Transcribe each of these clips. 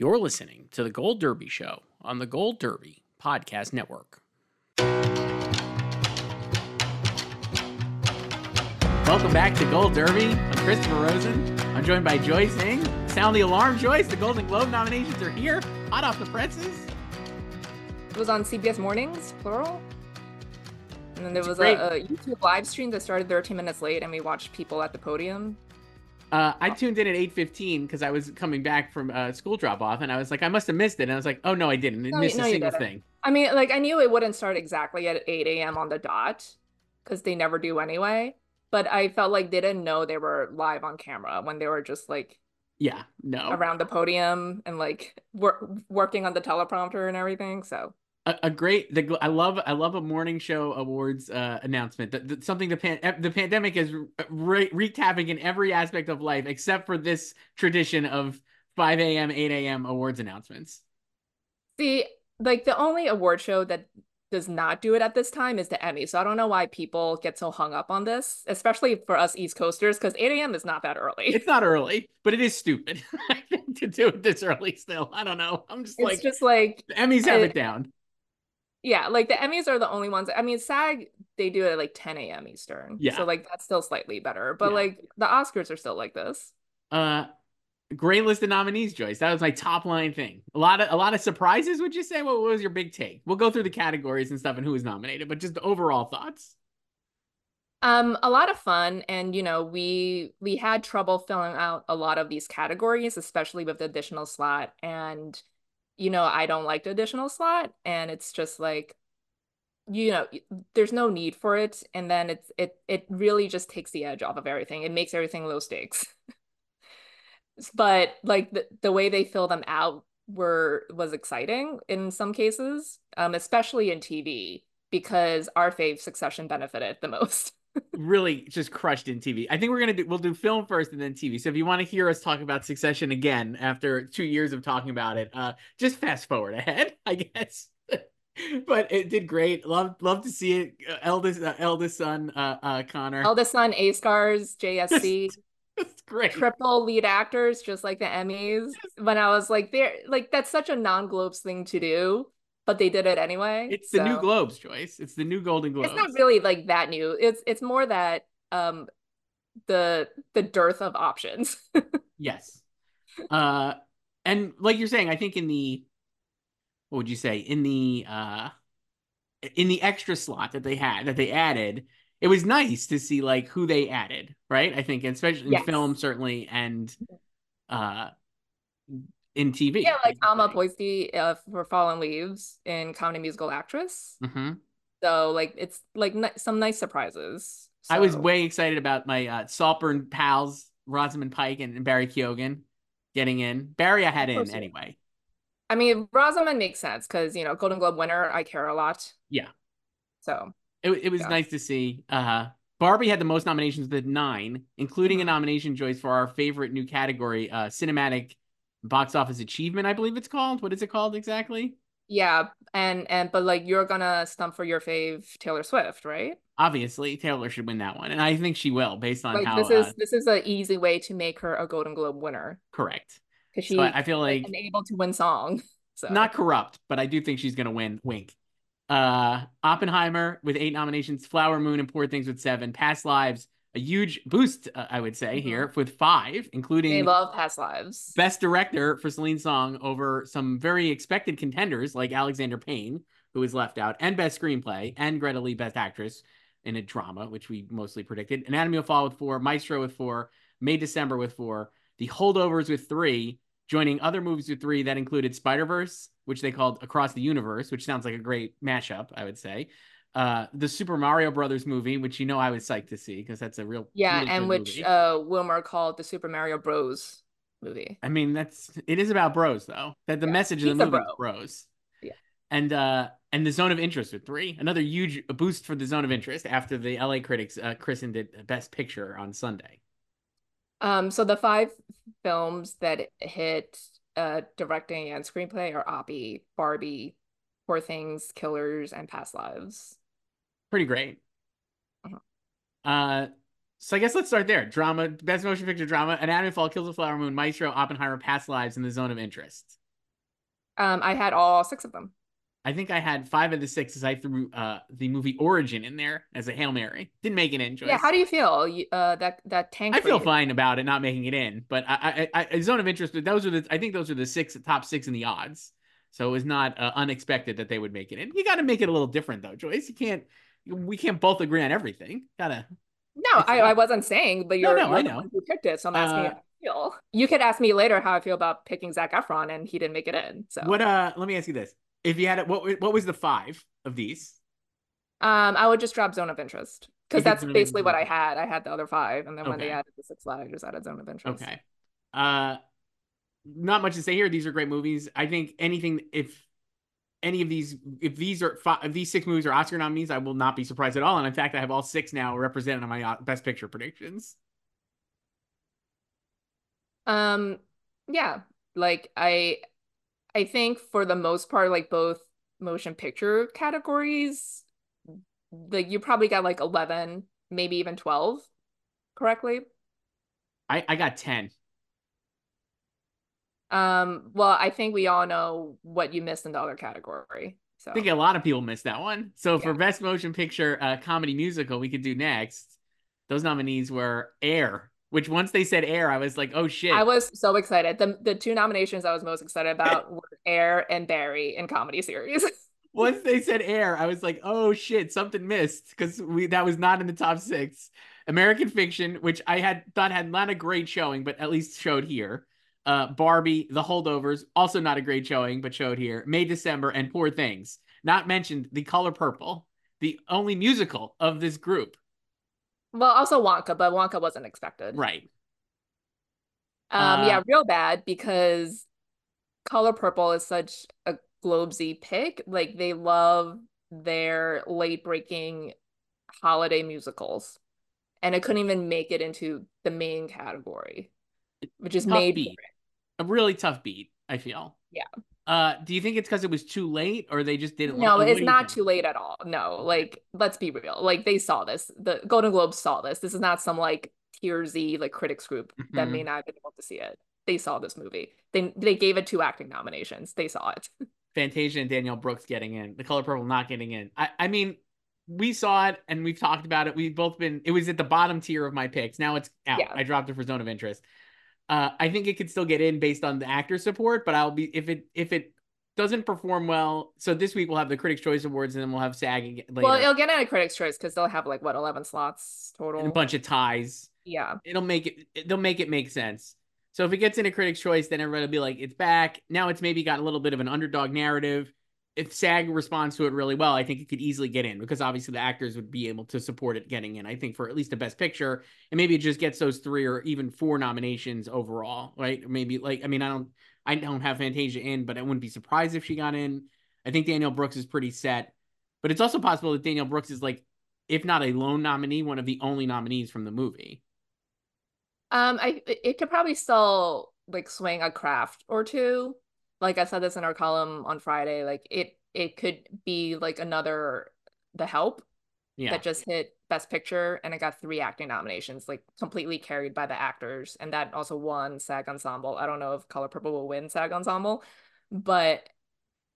You're listening to the Gold Derby Show on the Gold Derby Podcast Network. Welcome back to Gold Derby. I'm Christopher Rosen. I'm joined by Joyce Eng. Sound the alarm, Joyce. The Golden Globe nominations are here, hot off the presses. It was on CBS Mornings, plural. And then there was a, a YouTube live stream that started 13 minutes late, and we watched people at the podium. Uh, I tuned in at 8:15 because I was coming back from uh, school drop off, and I was like, I must have missed it. And I was like, Oh no, I didn't. I No, missed no, a single thing. I mean, like, I knew it wouldn't start exactly at 8 a.m. on the dot, because they never do anyway. But I felt like they didn't know they were live on camera when they were just like Yeah, no. around the podium and like wor- working on the teleprompter and everything. So a, a great the I love I love a morning show awards uh, announcement that, that something the pan, the pandemic is re- wreaked havoc in every aspect of life except for this tradition of 5 a.m 8 a.m awards announcements See, like the only award show that does not do it at this time is the Emmy. So I don't know why people get so hung up on this, especially for us East Coasters, because 8 a.m. is not that early. it's not early but it is stupid to do it this early still I don't know I'm just It's like just like Emmys have I- it down yeah, like the Emmys are the only ones. I mean, SAG they do it at like 10 a.m. Eastern. Yeah. So like that's still slightly better, but Yeah. like the Oscars are still like this. uh great list of nominees Joyce that was my top line thing a lot of a lot of surprises would you say what, what was your big take we'll go through the categories and stuff and who was nominated but just the overall thoughts Um, a lot of fun, and you know, we we had trouble filling out a lot of these categories, especially with the additional slot. And you know, I don't like the additional slot, and it's just like, you know, there's no need for it, and then it's it it really just takes the edge off of everything. It makes everything low stakes. But like the the way they fill them out were was exciting in some cases, um, especially in TV, because our fave Succession benefited the most. Really just crushed in TV. I think we're gonna do we'll do film first and then TV. So if you want to hear us talk about Succession again after two years of talking about it, uh, just fast forward ahead, I guess. but it did great. Love love to see it. Uh, eldest uh, eldest son, uh, uh, Connor. Eldest son, A Scars, JSC, it's great. triple lead actors, just like the Emmys. When I was like, there, like that's such a non-Globes thing to do, but they did it anyway. It's the new Globes, Joyce. It's the new Golden Globes. It's not really like that new. It's it's more that um the the dearth of options. Yes. Uh and like you're saying, I think in the what would you say? In the uh in the extra slot that they had that they added, it was nice to see like who they added, right? I think especially in Yes. film certainly and uh in TV. yeah, like Alma Pöysti uh, for Fallen Leaves in Comedy Musical Actress. hmm So like it's like ni- some nice surprises. I was way excited about my uh Saltburn pals, Rosamund Pike and, and Barry Keoghan getting in. Barry I had in anyway. I mean, Rosamund makes sense because you know Golden Globe winner. I care a lot. Yeah. So It, it was Yeah. nice to see. Uh, Barbie had the most nominations with nine, including a Mhm. nomination, Joyce, for our favorite new category, uh, cinematic box office achievement. I believe it's called. What is it called exactly? yeah, and and but like you're gonna stump for your fave Taylor Swift, right? Obviously, Taylor should win that one, and I think she will, based on Like how this is uh, this is an easy way to make her a Golden Globe winner correct. because she So I, I feel like an able to win song. So not corrupt, but I do think she's gonna win. Wink. Uh, Oppenheimer with eight nominations, Flower Moon and Poor Things with seven, Past Lives, a huge boost, uh, I would say here with five, including they love past lives. Best director for Celine Song over some very expected contenders like Alexander Payne, who was left out, and Best Screenplay, and Greta Lee Best Actress in a drama, which we mostly predicted. Anatomy of Fall with four, Maestro with four, May December with four, The Holdovers with three, joining other movies with three that included Spider Verse, which they called Across the Universe, which sounds like a great mashup, I would say. Uh, the Super Mario Brothers movie, which you know I was psyched to see because that's a real Yeah, really and which movie. uh Wilmer called the Super Mario Bros. movie. I mean, that's it is about bros though. That the Yeah, message of the movie is bros. Yeah. And uh and the zone of interest with three. Another huge boost for the zone of interest after the LA critics uh, christened it best picture on Sunday. Um, so the five films that hit uh directing and screenplay are Oppie, Barbie, Poor Things, Killers, and Past Lives. Pretty great. Uh-huh. Uh so I guess let's start there. Drama, best motion picture drama, Anatomy Fall, Kills of the Flower Moon, Maestro, Oppenheimer, Past Lives, and the Zone of Interest. Um, I had all six of them. I think I had five of the six as I threw uh the movie Origin in there as a hail mary. Didn't make it in. Joyce. Yeah, how do you feel? Uh, that that tank. I feel fine about it not making it in, but I, I, I zone of interest. But those are the I think those are the six top six in the odds. So it was not uh, unexpected that they would make it in. You got to make it a little different though, Joyce. You can't. We can't both agree on everything. Gotta. No, I, I wasn't saying, but you're, no, no, I know. who picked it, so I'm asking Uh, you you feel. You could ask me later how I feel about picking Zac Efron, and he didn't make it in. So What uh? Let me ask you this: If you had it, what what was the five of these? Um, I would just drop zone of interest because that's basically what I had. I had the other five, and then when they added the six slot, I just added zone of interest. Okay. Uh, not much to say here. These are great movies. I think anything if any of these if these are five, if these six movies are Oscar nominees, I will not be surprised at all. And in fact, I have all six now represented on my uh, Best Picture predictions. Um, yeah, like I, I think for the most part, like both motion picture categories, like you probably got like eleven, maybe even twelve, correctly. I I got ten. Um, well, I think we all know what you missed in the other category. So I think a lot of people missed that one. So for Best Motion Picture uh, Comedy Musical, we could do next. Those nominees were Air, which once they said Air, I was like, oh shit. I was so excited. The the two nominations I was most excited about were Air and Barry in comedy series. once they said air, I was like, oh shit, something missed because we that was not in the top six. American Fiction, which I had thought had not a great showing, but at least showed here. Uh, Barbie, The Holdovers, also not a great showing, but showed here. May December and Poor Things, not mentioned. The Color Purple, the only musical of this group. well, also Wonka, but Wonka wasn't expected. Right. Um, Uh, yeah, real bad because Color Purple is such a Globesy pick. Like they love their late breaking holiday musicals. And it couldn't even make it into the main category, which is Tough made beat. A really tough beat, I feel. Yeah. Uh, do you think it's because it was too late, or they just didn't? No, it's not too late at all. No, like let's be real. Like they saw this. The Golden Globes saw this. This is not some like tiersy like critics group that may not have been able to see it. They saw this movie. They they gave it two acting nominations. They saw it. Fantasia and Danielle Brooks getting in, The Color Purple not getting in. I, I mean, we saw it and we've talked about it. We've both been. It was at the bottom tier of my picks. Now it's out. Yeah. I dropped it for Zone of Interest. Uh, I think it could still get in based on the actor support, but I'll be if it if it doesn't perform well. So this week we'll have the Critics' Choice Awards and then we'll have SAG again later Well, it'll get in a critics' choice because they'll have like what eleven slots and a bunch of ties. Yeah. it'll make it they'll make it make sense. So if it gets into critics' choice, then everybody will be like, it's back. Now it's maybe got a little bit of an underdog narrative. If SAG responds to it really well, I think it could easily get in because obviously the actors would be able to support it getting in. I think for at least a best picture, and maybe it just gets those three or even four nominations overall, right? Maybe like I mean, I don't I don't have Fantasia in, but I wouldn't be surprised if she got in. I think Danielle Brooks is pretty set. But it's also possible that Danielle Brooks is like, if not a lone nominee, one of the only nominees from the movie. Um, I it could probably still like swing a craft or two. Like I said this in our column on Friday. Like it it could be like another The Help Yeah. that just hit Best Picture and it got three acting nominations, like completely carried by the actors, and that also won SAG Ensemble. I don't know if Color Purple will win SAG Ensemble, but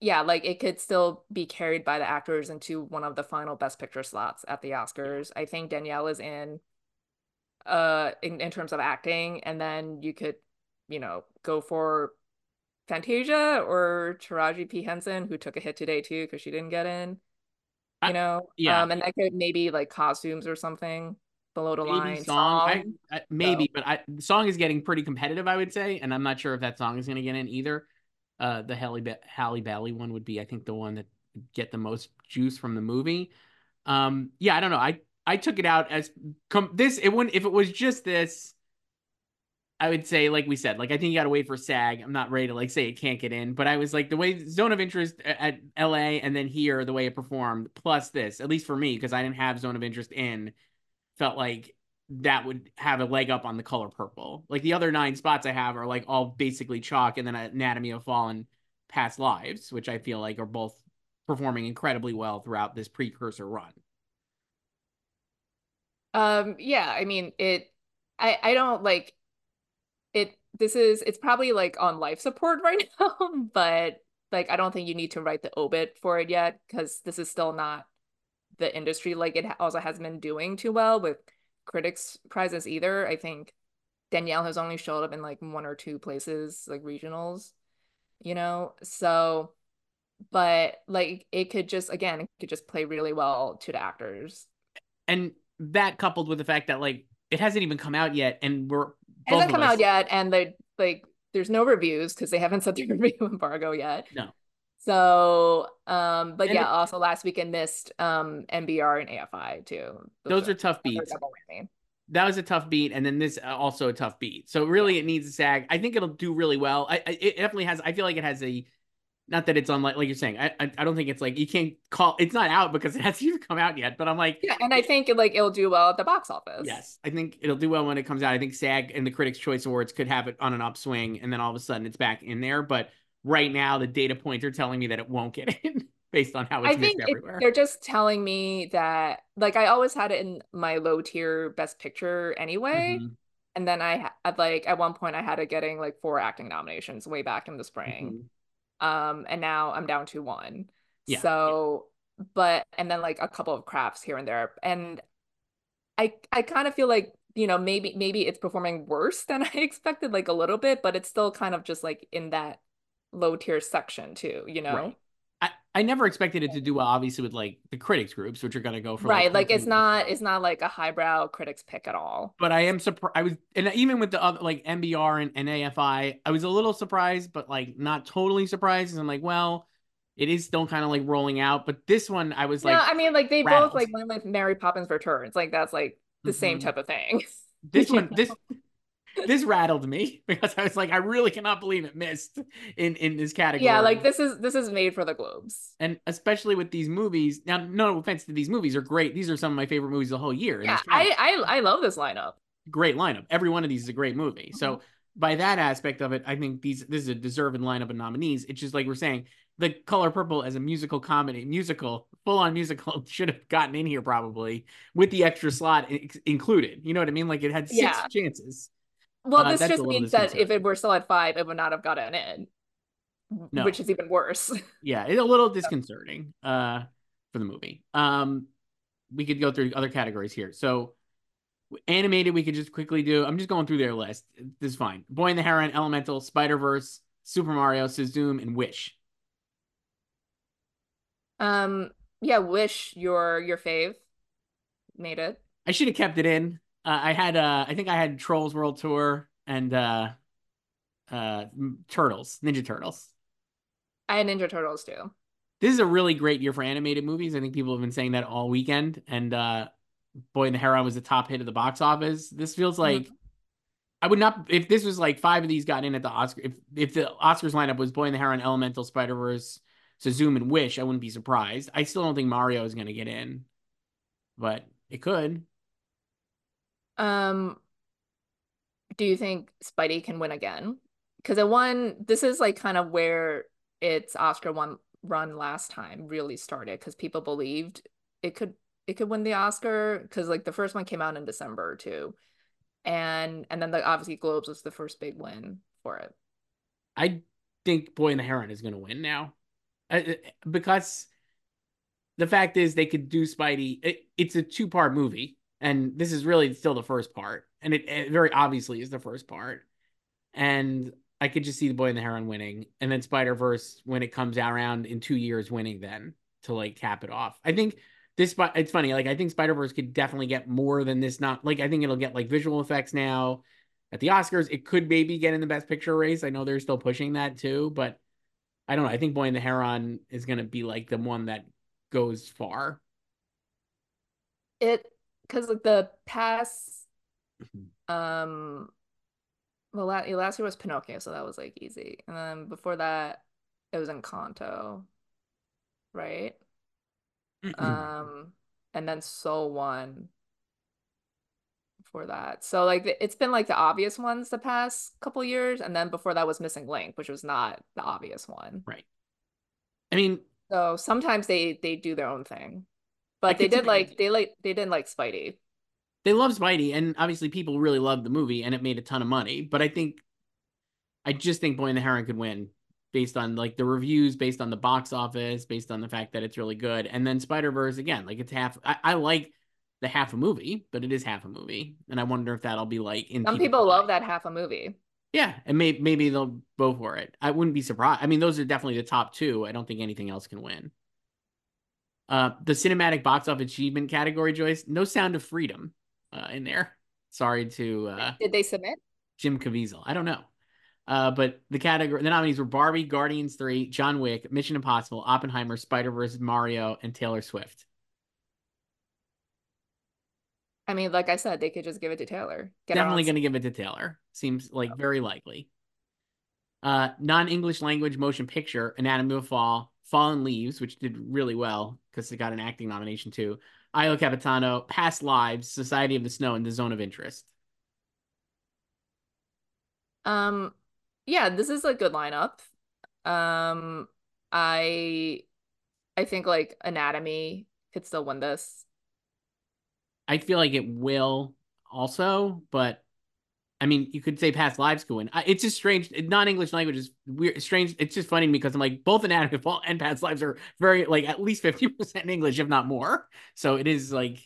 yeah, like it could still be carried by the actors into one of the final Best Picture slots at the Oscars. I think Danielle is in uh in, in terms of acting, and then you could, you know, go for Fantasia or Taraji P. Henson, who took a hit today too because she didn't get in. You know, yeah. um, and that could maybe like costumes or something below the maybe line. song. Song. I, I, maybe, but I, the song is getting pretty competitive, I would say, and I'm not sure if that song is going to get in either. Uh, the Halle ba- Halle Bailey one would be, I think, the one that get the most juice from the movie. Um, yeah, I don't know. I I took it out as com- this. It wouldn't if it was just this. I would say, like we said, like I think you got to wait for SAG. I'm not ready to like say it can't get in, but I was like the way Zone of Interest at LA and then here the way it performed plus this, at least for me because I didn't have Zone of Interest in, felt like that would have a leg up on the color purple. Like the other nine spots I have are like all basically chalk and then Anatomy of Fall and Past Lives, which I feel like are both performing incredibly well throughout this precursor run. Um, yeah, I mean it I I don't like it this is it's probably like on life support right now, but like I don't think you need to write the obit for it yet because this is still not the industry like it also hasn't been doing too well with critics prizes either. I think Danielle has only showed up in like one or two places like regionals, you know. So but like it could just again it could just play really well to the actors. And that coupled with the fact that like it hasn't even come out yet and we're it hasn't come us, out yet and they like there's no reviews because they haven't set the review embargo yet. No. So, um, but and yeah, it, also last weekend missed um NBR and AFI too. Those, those are tough beats. That was a tough beat, and then this uh, also a tough beat. So really, it needs a sag. I think it'll do really well. I, I it definitely has. I feel like it has a not that it's on like, like you're saying I, I, I don't think it's like you can't call it's not out because it hasn't even come out yet but i'm like yeah and i think like it'll do well at the box office yes i think it'll do well when it comes out i think sag and the critics choice awards could have it on an upswing and then all of a sudden it's back in there but right now the data points are telling me that it won't get in based on how it's I think everywhere. they're just telling me that like I always had it in my low tier best picture anyway. Mm-hmm. And then I had like at one point I had it getting like four acting nominations way back in the spring. Mm-hmm um and now i'm down to one yeah. so but and then like a couple of crafts here and there and i i kind of feel like you know maybe maybe it's performing worse than i expected like a little bit but it's still kind of just like in that low tier section too you know right. I, never expected it to do well, obviously, with like the critics groups, which are going to go for right. Like, like it's not it's not like a highbrow critics pick at all. But I am surprised. I was, and even with the other like NBR and, and AFI, I was a little surprised, but like not totally surprised. I'm like, well, it is still kind of like rolling out. But this one, I was like, no, I mean, like they rattled. both like went with Mary Poppins Returns. Like that's like the mm-hmm. same type of thing. This one, this this rattled me because I was like, I really cannot believe it missed in in this category. Yeah, like this is this is made for the Globes, and especially with these movies. Now, no offense to these movies, are great. These are some of my favorite movies the whole year. Yeah, I, I I love this lineup. Great lineup. Every one of these is a great movie. Mm-hmm. So by that aspect of it, I think these this is a deserving lineup of nominees. It's just like we're saying, the color purple as a musical comedy musical full on musical should have gotten in here probably with the extra slot included you know what i mean like it had six yeah. chances well, uh, this just means that if it were still at five, it would not have gotten in, no. which is even worse. Yeah, it's a little disconcerting uh, for the movie. Um, we could go through other categories here. So, animated, we could just quickly do. I'm just going through their list. This is fine. Boy and the Heron, Elemental, Spider Verse, Super Mario, Suzume, and Wish. Um. Yeah, Wish your your fave made it. I should have kept it in. Uh, I had uh, I think I had Trolls World Tour and uh, uh, Turtles, Ninja Turtles. I had Ninja Turtles too. This is a really great year for animated movies. I think people have been saying that all weekend. And uh, Boy and the Heron was the top hit of the box office. This feels like mm-hmm. I would not if this was like five of these got in at the Oscar. If if the Oscars lineup was Boy and the Heron, Elemental, Spider Verse, Suzume, and Wish, I wouldn't be surprised. I still don't think Mario is going to get in, but it could. Um, do you think Spidey can win again? Because it won. This is like kind of where its Oscar one run last time really started because people believed it could it could win the Oscar because like the first one came out in December too, and and then the obviously Globes was the first big win for it. I think Boy and the Heron is going to win now, because the fact is they could do Spidey. It, it's a two part movie and this is really still the first part and it, it, very obviously is the first part. And i could just see the boy and the heron winning and then spider verse when it comes out around in two years winning then to like cap it off. I think this it's funny like i think spider verse could definitely get more than this not like i think it'll get like visual effects now at the oscars. It could maybe get in the best picture race. I know they're still pushing that too but i don't know. I think boy and the heron is going to be like the one that goes far. It because like the past mm-hmm. um well last, last year was pinocchio so that was like easy and then before that it was encanto right? Um and then soul one before that so like it's been like the obvious ones the past couple years and then before that was missing link which was not the obvious one. Right. I mean so sometimes they they do their own thing but they did like they like they didn't like Spidey. They love Spidey, and obviously people really loved the movie, and it made a ton of money. But I think, I just think Boy and the Heron could win based on like the reviews, based on the box office, based on the fact that it's really good. And then Spider Verse again, like it's half. I, I, like the half a movie, but it is half a movie, and I wonder if that'll be like in. Some people love that half a movie. Yeah, and maybe maybe they'll go for it. I wouldn't be surprised. I mean, those are definitely the top two. I don't think anything else can win. Uh, the cinematic box office achievement category, Joyce. No Sound of Freedom uh, in there. Sorry to. Uh, Did they submit? Jim Caviezel. I don't know. Uh, but the category, the nominees were Barbie, Guardians 3, John Wick, Mission Impossible, Oppenheimer, Spider Verse, Mario, and Taylor Swift. I mean, like I said, they could just give it to Taylor. Get Definitely going to give it to Taylor. Seems like oh. very likely. Uh, non-English language motion picture, Anatomy of Fall, Fallen Leaves, which did really well because it got an acting nomination too. Io Capitano, Past Lives, Society of the Snow, and The Zone of Interest. Um, yeah, this is a good lineup. Um, I I think like Anatomy could still win this. I feel like it will also, but I mean, you could say past lives could win. It's just strange. Non-English language is weird, strange. It's just funny because I'm like both Anatomy and past lives are very like at least fifty percent English, if not more. So it is like.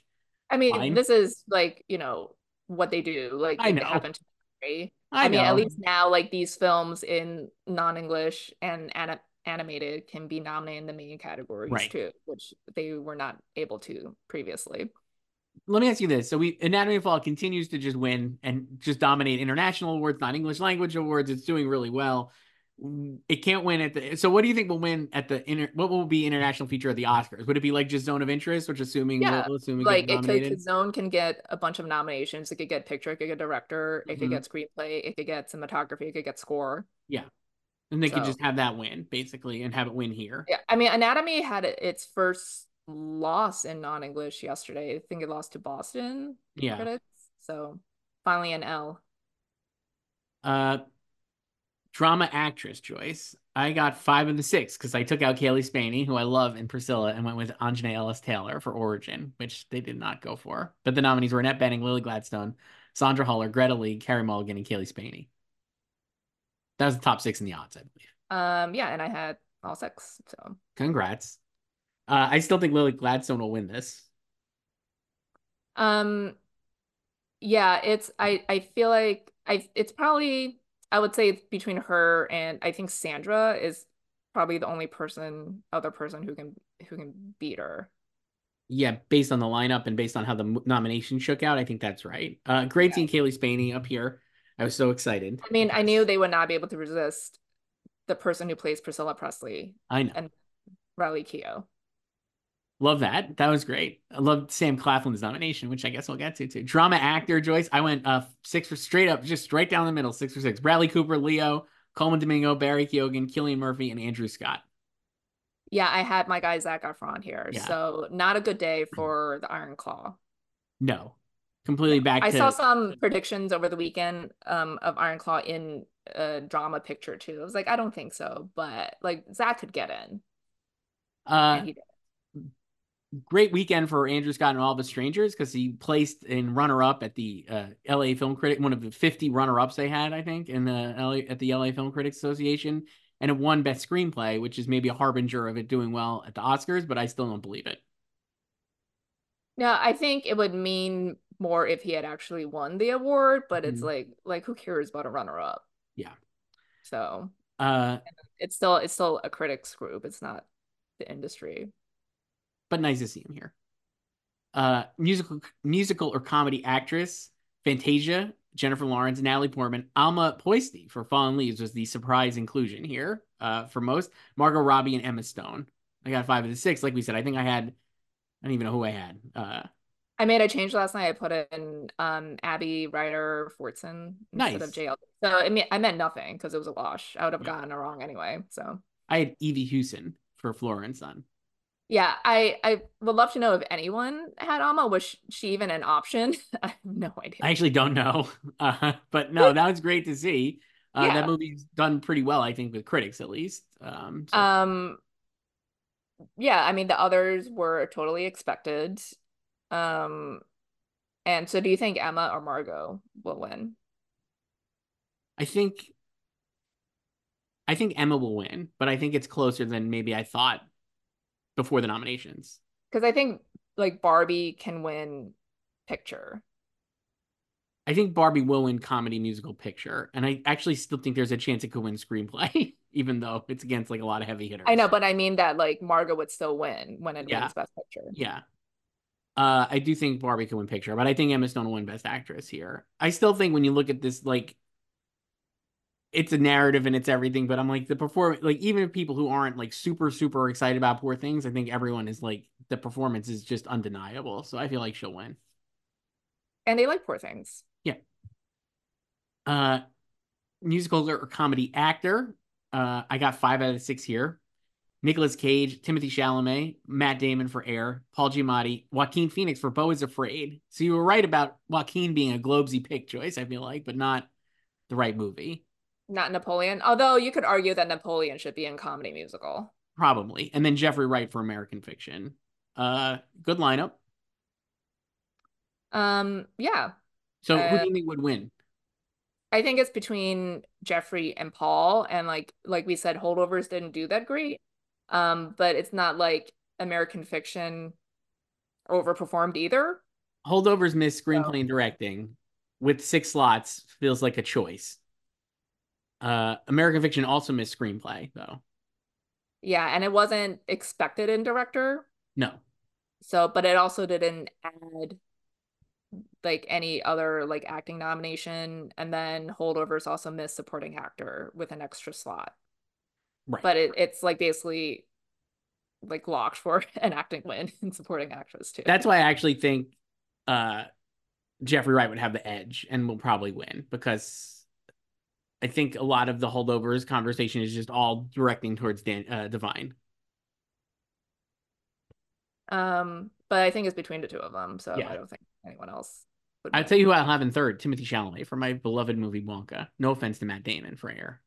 I mean, fine. this is like you know what they do. Like I know. happen to me. I, I mean, at least now, like these films in non-English and anim- animated can be nominated in the main categories right. too, which they were not able to previously. Let me ask you this: So, we Anatomy of Fall continues to just win and just dominate international awards, not English language awards. It's doing really well. It can't win at the so what do you think will win at the inter what will be international feature at the oscars? Would it be like just zone of interest which assuming yeah we'll, assuming like it could zone can get a bunch of nominations. It could get picture it could get director it mm-hmm. could get screenplay it could get cinematography it could get score. Yeah. And they so. could just have that win basically and have it win here. Yeah. I mean anatomy had its first loss in non-english yesterday i think it lost to boston yeah critics so finally an l uh drama actress Joyce. I got five of the six because I took out Cailee Spaeny, who I love, in Priscilla, and went with Aunjanue Ellis Taylor for Origin, which they did not go for. But the nominees were Annette Bening, Lily Gladstone, Sandra Huller, Greta Lee, Carey Mulligan, and Cailee Spaeny. That was the top six in the odds, I believe. Um, yeah, and I had all six. So congrats. Uh, I still think Lily Gladstone will win this. Um, yeah, it's I I feel like I it's probably I would say it's between her and I think Sandra is probably the only person, other person who can who can beat her. Yeah, based on the lineup and based on how the nomination shook out, I think that's right. Uh, great yeah. seeing Cailee Spaeny up here. I was so excited. I mean, I knew they would not be able to resist the person who plays Priscilla Presley. I know. And Riley Keough. Love that. That was great. I love Sam Claflin's nomination, which I guess we'll get to too. Drama actor Joyce. I went uh six for straight up, just right down the middle, six for six. Bradley Cooper, Leo, Colman Domingo, Barry Keoghan, Cillian Murphy, and Andrew Scott. Yeah, I had my guy Zac Efron here. Yeah. So not a good day for the Iron Claw. No. Completely back I to... saw some predictions over the weekend um of Iron Claw in a drama picture too. I was like, I don't think so, but like Zac could get in. Uh great weekend for Andrew Scott and all the strangers because he placed in runner up at the uh, LA Film Critic, one of the 50 runner ups they had, I think, in the LA at the LA Film Critics Association. And it won best screenplay, which is maybe a harbinger of it doing well at the Oscars, but I still don't believe it. Yeah, I think it would mean more if he had actually won the award, but it's mm-hmm. like like who cares about a runner up? Yeah. So uh it's still it's still a critics group. It's not the industry but nice to see him here. Uh, musical, musical or comedy actress Fantasia, Jennifer Lawrence, Natalie Portman, Alma Pöysti for Fallen Leaves was the surprise inclusion here. Uh, for most, Margot Robbie and Emma Stone. I got five of the six. Like we said, I think I had. I don't even know who I had. Uh, I made a change last night. I put in um, Abby Ryder Fortson instead nice. of JL. So I mean, I meant nothing because it was a wash. I would have yeah. gotten it wrong anyway. So I had Evie Hewson for Flora and Son. Yeah, I I would love to know if anyone had Alma. Was she even an option? I have no idea. I actually don't know, uh, but no, that was great to see. Uh, yeah. That movie's done pretty well, I think, with critics at least. Um, so. um, yeah, I mean the others were totally expected. Um, and so do you think Emma or Margot will win? I think I think Emma will win, but I think it's closer than maybe I thought before the nominations. Because I think like Barbie can win picture. I think Barbie will win comedy musical picture, and I actually still think there's a chance it could win screenplay, even though it's against like a lot of heavy hitters. I know, but I mean that like Margot would still win when it yeah. wins Best Picture. Yeah. Uh, I do think Barbie can win picture, but I think Emma Stone will win Best Actress here. I still think when you look at this, like it's a narrative and it's everything, but I'm like the performance, like even people who aren't like super super excited about Poor Things, I think everyone is like the performance is just undeniable. So I feel like she'll win. And they like Poor Things. Yeah. Uh, musical or comedy actor. Uh, I got five out of six here. Nicolas Cage, Timothée Chalamet, Matt Damon for Air, Paul Giamatti, Joaquin Phoenix for Beau is Afraid. So you were right about Joaquin being a Globesy pick choice, I feel like, but not the right movie not Napoleon. Although you could argue that Napoleon should be in comedy musical. Probably. And then Jeffrey Wright for American Fiction. Uh good lineup. Um yeah. So uh, who do you think would win? I think it's between Jeffrey and Paul and like like we said holdovers didn't do that great. Um but it's not like American Fiction overperformed either. Holdovers missed screenplay so. and directing with six slots feels like a choice. Uh, American Fiction also missed screenplay though. Yeah, and it wasn't expected in director. No. So, but it also didn't add like any other like acting nomination, and then Holdovers also missed supporting actor with an extra slot. Right. But it, it's like basically like locked for an acting win and supporting actress too. That's why I actually think uh Jeffrey Wright would have the edge and will probably win because I think a lot of the holdovers conversation is just all directing towards Dan, uh, Da'Vine. Um, but I think it's between the two of them, so yeah. I don't think anyone else. Would I'll tell you who I'll have in third: Timothée Chalamet for my beloved movie Wonka. No offense to Matt Damon for Air.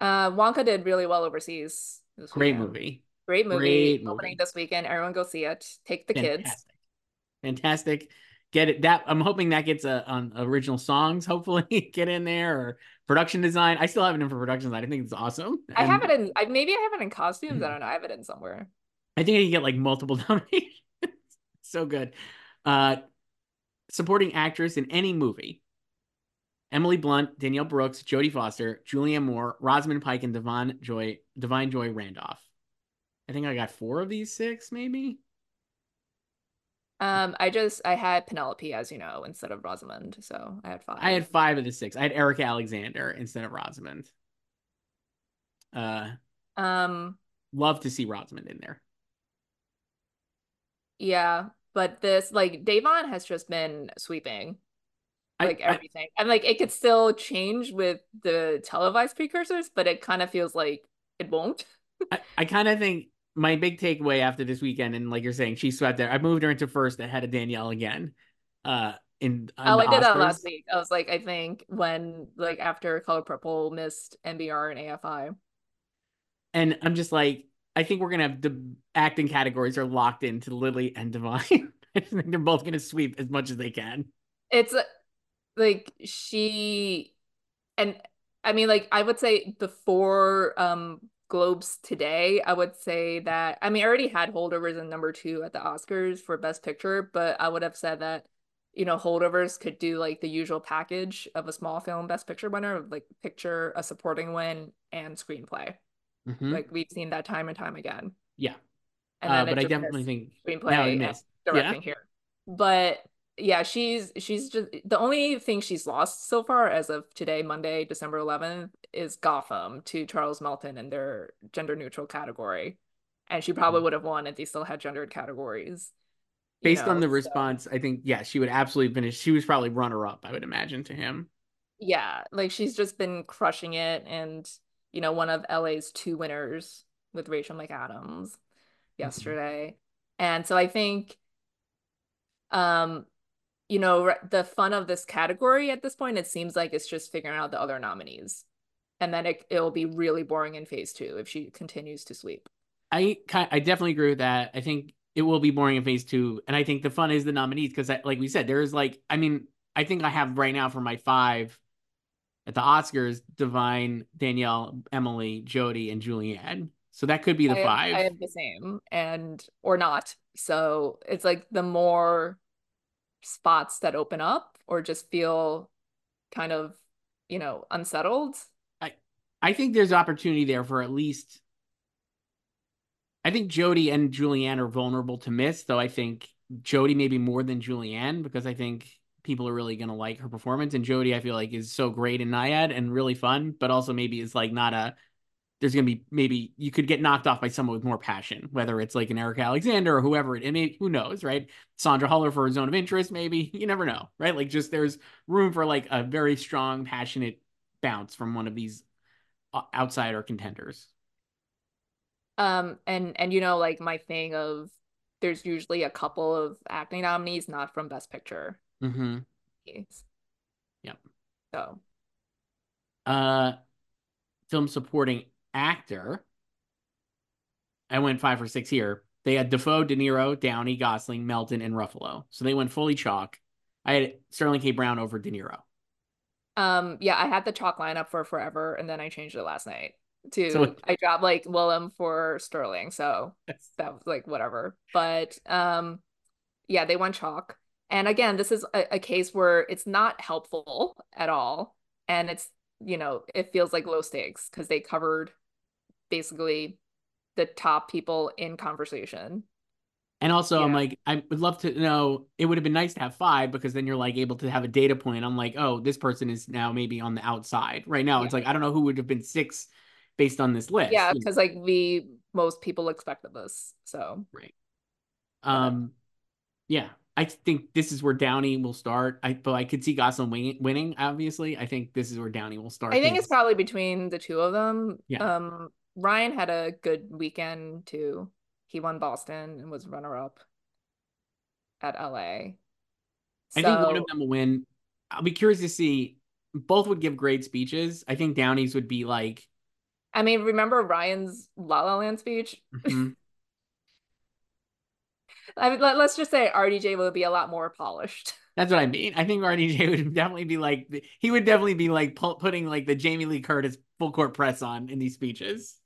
Uh, Wonka did really well overseas. Great movie. Great movie. Great movie. Opening this weekend. Everyone go see it. Take the Fantastic. kids. Fantastic get it that i'm hoping that gets a on original songs hopefully get in there or production design. I still have it in for production design. I think it's awesome. I have it in I, maybe i have it in costumes. Mm-hmm. i don't know. I have it in somewhere. I think i can get like multiple nominations. So good. Uh supporting actress in any movie. Emily blunt danielle brooks jodie foster julianne moore rosamund pike and devon joy da'vine joy randolph. I think i got four of these six maybe um, I just I had Penelope, as you know, instead of Rosamund, so I had five. I had five of the six. I had Erika Alexander instead of Rosamund. Uh, um, love to see Rosamund in there. Yeah, but this like Da'Vine has just been sweeping, like I, everything, I, and like it could still change with the televised precursors, but it kind of feels like it won't. I, I kind of think my big takeaway after this weekend, and like you're saying, she swept there. I moved her into first ahead of Danielle again. Uh, in oh, I did that last week. I was like, I think when like after Color Purple missed NBR and AFI, and I'm just like, I think we're gonna have the acting categories are locked into Lily and Da'Vine. I think they're both gonna sweep as much as they can. It's like she, and I mean, like I would say before um Globes today, I would say that I mean I already had holdovers in number two at the Oscars for Best Picture, but I would have said that you know holdovers could do like the usual package of a small film Best Picture winner, like picture, a supporting win, and screenplay. Mm-hmm. Like we've seen that time and time again. Yeah, and uh, but I definitely think screenplay and directing yeah. here. But yeah, she's she's just the only thing she's lost so far as of today, Monday, December 11th, is Gotham to Charles Melton in their gender neutral category. And she probably mm. would have won if they still had gendered categories. Based know, on the so. response, I think yeah, she would absolutely finish. She was probably runner up, I would imagine, to him. Yeah, like she's just been crushing it, and you know, one of LA's two winners with Rachel McAdams mm-hmm. yesterday, mm-hmm. and so I think, um, you know, the fun of this category at this point, it seems like it's just figuring out the other nominees. And then it, it'll be really boring in phase two if she continues to sweep. I I definitely agree with that. I think it will be boring in phase two. And I think the fun is the nominees because, like we said, there is like, I mean, I think I have right now for my five At the Oscars, Da'Vine, Danielle, Emily, Jodie, and Julianne. So that could be the I, five. I have the same, and or not. So it's like the more spots that open up or just feel kind of, you know, unsettled. I I think there's opportunity there for at least. I think Jodie and Julianne are vulnerable to miss, though. I think Jodie maybe more than Julianne because I think people are really gonna like her performance, and Jodie I feel like is so great in Nyad and really fun, but also maybe is like not a there's going to be maybe you could get knocked off by someone with more passion, whether it's like an Erika Alexander or whoever. It, I mean, who knows, right? Sandra Huller for a zone of interest, maybe. You never know, right? Like, just there's room for like a very strong, passionate bounce from one of these uh, outsider contenders. Um, and and you know, like my thing of there's usually a couple of acting nominees not from Best Picture. Mm-hmm. Yep. So. Uh, film supporting actor, I went five or six here. They had Defoe, De Niro, Downey, Gosling, Melton, and Ruffalo. So they went fully chalk. I had Sterling K. Brown over De Niro. Um, yeah, I had the chalk lineup for forever, and then I changed it last night to so, I dropped like Willem for Sterling, so that was like whatever. But um, yeah, they went chalk. And again, this is a, a case where it's not helpful at all, and it's you know it feels like low stakes because they covered basically the top people in conversation. And also, yeah. I'm like, I would love to know. It would have been nice to have five because then you're like able to have a data point. I'm like, oh, this person is now maybe on the outside. Right now, yeah. it's like I don't know who would have been six based on this list. Yeah, because like we most people expected this. So right. Um, yeah, I think this is where Downey will start. I but I could see winning, winning. Obviously, I think this is where Downey will start. I think it's probably between the two of them. Yeah. Um, Ryan had a good weekend too. He won Boston and was runner up at LA. So... I think one of them will win. I'll be curious to see. Both would give great speeches. I think Downey's would be like. I mean, remember Ryan's La La Land speech? Mm-hmm. I mean, let, us just say RDJ will be a lot more polished. That's what I mean. I think RDJ would definitely be like he would definitely be like putting like the Jamie Lee Curtis full court press on in these speeches.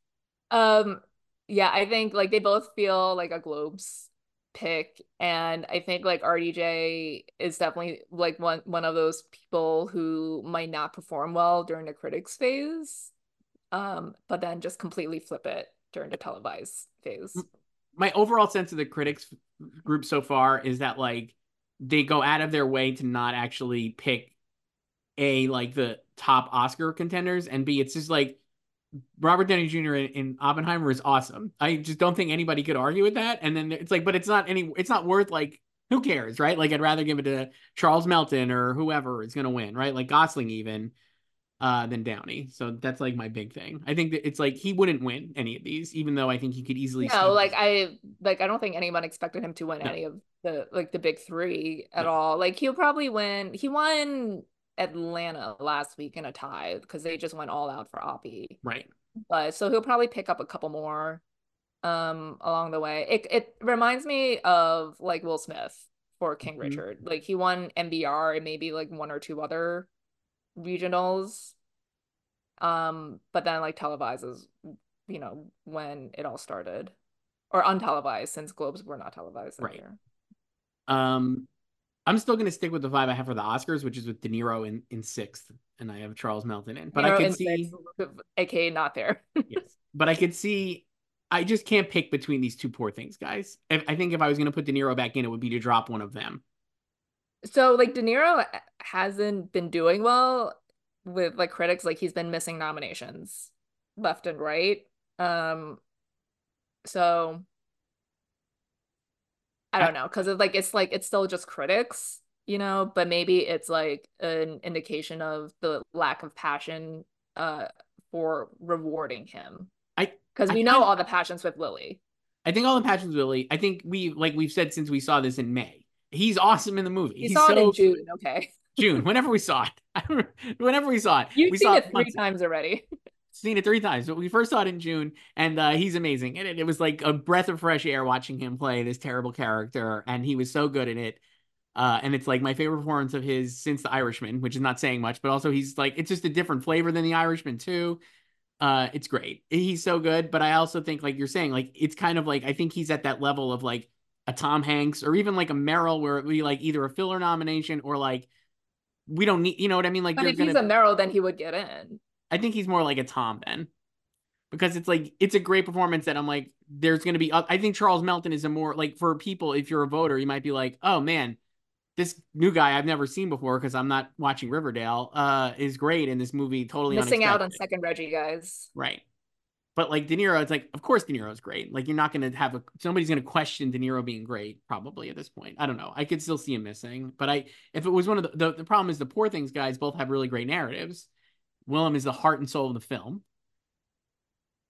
Um, yeah, I think like they both feel like a Globes pick, and I think like RDJ is definitely like one one of those people who might not perform well during the critics phase, um, but then just completely flip it during the televised phase. My overall sense of the critics group so far is that like they go out of their way to not actually pick a like the top Oscar contenders, and b it's just like Robert Downey Jr. in, in, Oppenheimer is awesome. I just don't think anybody could argue with that. And then it's like, but it's not any, it's not worth like, who cares, right? Like, I'd rather give it to Charles Melton or whoever is going to win, right? Like Gosling even, uh, than Downey. So that's like my big thing. I think that it's like he wouldn't win any of these, even though I think he could easily. No, like I, like I don't think anyone expected him to win no. any of the like the big three at no. all. Like he'll probably win. He won Atlanta last week in a tie because they just went all out for Oppie. Right. But so he'll probably pick up a couple more um along the way. It it reminds me of like Will Smith for King mm-hmm. Richard. Like he won NBR and maybe like one or two other regionals. Um, but then like televises, you know, when it all started. Or untelevised since Globes were not televised right. Year. Um I'm still going to stick with the vibe I have for the Oscars, which is with De Niro in, in sixth, and I have Charles Melton in. But Niro I could see, sixth, aka not there. yes, but I could see. I just can't pick between these two poor things, guys. If, I think if I was going to put De Niro back in, it would be to drop one of them. So, like, De Niro hasn't been doing well with like critics. Like, he's been missing nominations left and right. Um, so I don't know because it's like it's like it's still just critics, you know, but maybe it's like an indication of the lack of passion uh for rewarding him. I because we know all the passions with Lily. I think all the passions with Lily. I think we like we've said since we saw this in May. He's awesome in the movie. He He's saw so, it in June. Okay. June, whenever we saw it. whenever we saw it. You've we seen it three times already. seen it three times, but we first saw it in June, and uh, he's amazing. And it, it was like a breath of fresh air watching him play this terrible character, and he was so good in it. Uh, and it's like my favorite performance of his since The Irishman, which is not saying much, but also he's like it's just a different flavor than The Irishman too. Uh, it's great. He's so good, but I also think like you're saying, like it's kind of like I think he's at that level of like a Tom Hanks or even like a Meryl, where it would be like either a filler nomination or like we don't need, you know what I mean? Like, but if gonna, he's a Meryl, then he would get in. I think he's more like a Tom then, because it's like it's a great performance that I'm like, there's going to be. I think Charles Melton is a more like for people. If you're a voter, you might be like, oh man, this new guy I've never seen before because I'm not watching Riverdale. Uh, is great in this movie. Totally missing unexpected. out on second Reggie guys. Right. But like De Niro, it's like, of course De Niro's great. Like you're not going to have a somebody's going to question De Niro being great probably at this point. I don't know. I could still see him missing, but I if it was one of the the, the problem is the Poor Things guys both have really great narratives. Willem is the heart and soul of the film.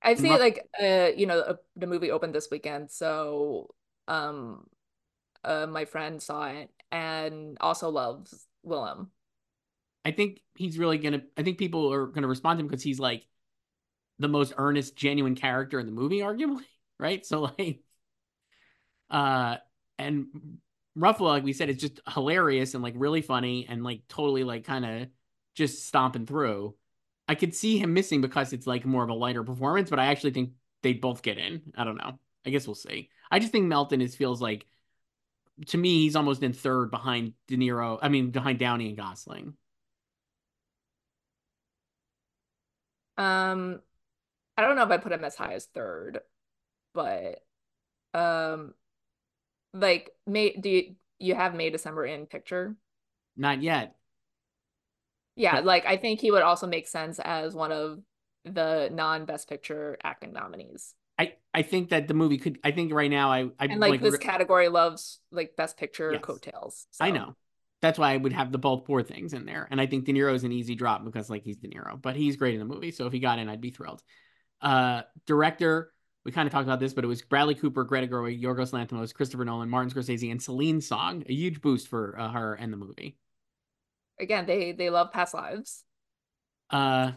I've seen like uh you know uh, the movie opened this weekend, so um uh my friend saw it and also loves Willem. I think he's really gonna. I think people are gonna respond to him because he's like the most earnest, genuine character in the movie, arguably, right? So like, uh, and Ruffalo, like we said, is just hilarious and like really funny and like totally like kind of just stomping through. I could see him missing because it's like more of a lighter performance, but I actually think they both get in. I don't know. I guess we'll see. I just think Melton is feels like to me he's almost in third behind De Niro. I mean behind Downey and Gosling. Um, I don't know if I put him as high as third, but um like May do you you have May December in picture? Not yet. Yeah, like I think he would also make sense as one of the non best picture acting nominees. I, I think that the movie could I think right now I I and like, like this category loves like best picture yes. coattails. So. I know. That's why I would have the both poor things in there. And I think De Niro is an easy drop because like he's De Niro, but he's great in the movie. So if he got in, I'd be thrilled. Uh, director, we kind of talked about this, but it was Bradley Cooper, Greta Gerwig, Yorgos Lanthimos, Christopher Nolan, Martin Scorsese, and Celine Song. A huge boost for uh, her and the movie. Again, they they love past lives. Uh,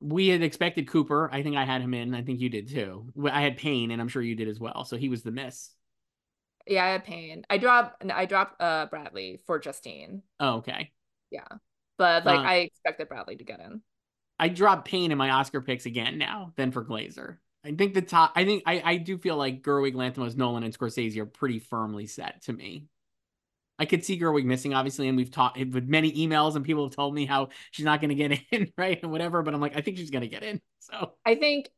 we had expected Cooper. I think I had him in. I think you did too. I had Payne, and I'm sure you did as well. So he was the miss. Yeah, I had Payne. I dropped. I dropped uh Bradley for Justine. Oh, okay. Yeah, but like uh, I expected Bradley to get in. I dropped Payne in my Oscar picks again now than for Glazer. I think the top. I think I I do feel like Gerwig, Lanthimos, Nolan, and Scorsese are pretty firmly set to me. I could see Gerwig missing, obviously, and we've talked eh, with many emails, and people have told me how she's not going to get in, right, and whatever. But I'm like, I think she's going to get in. So I think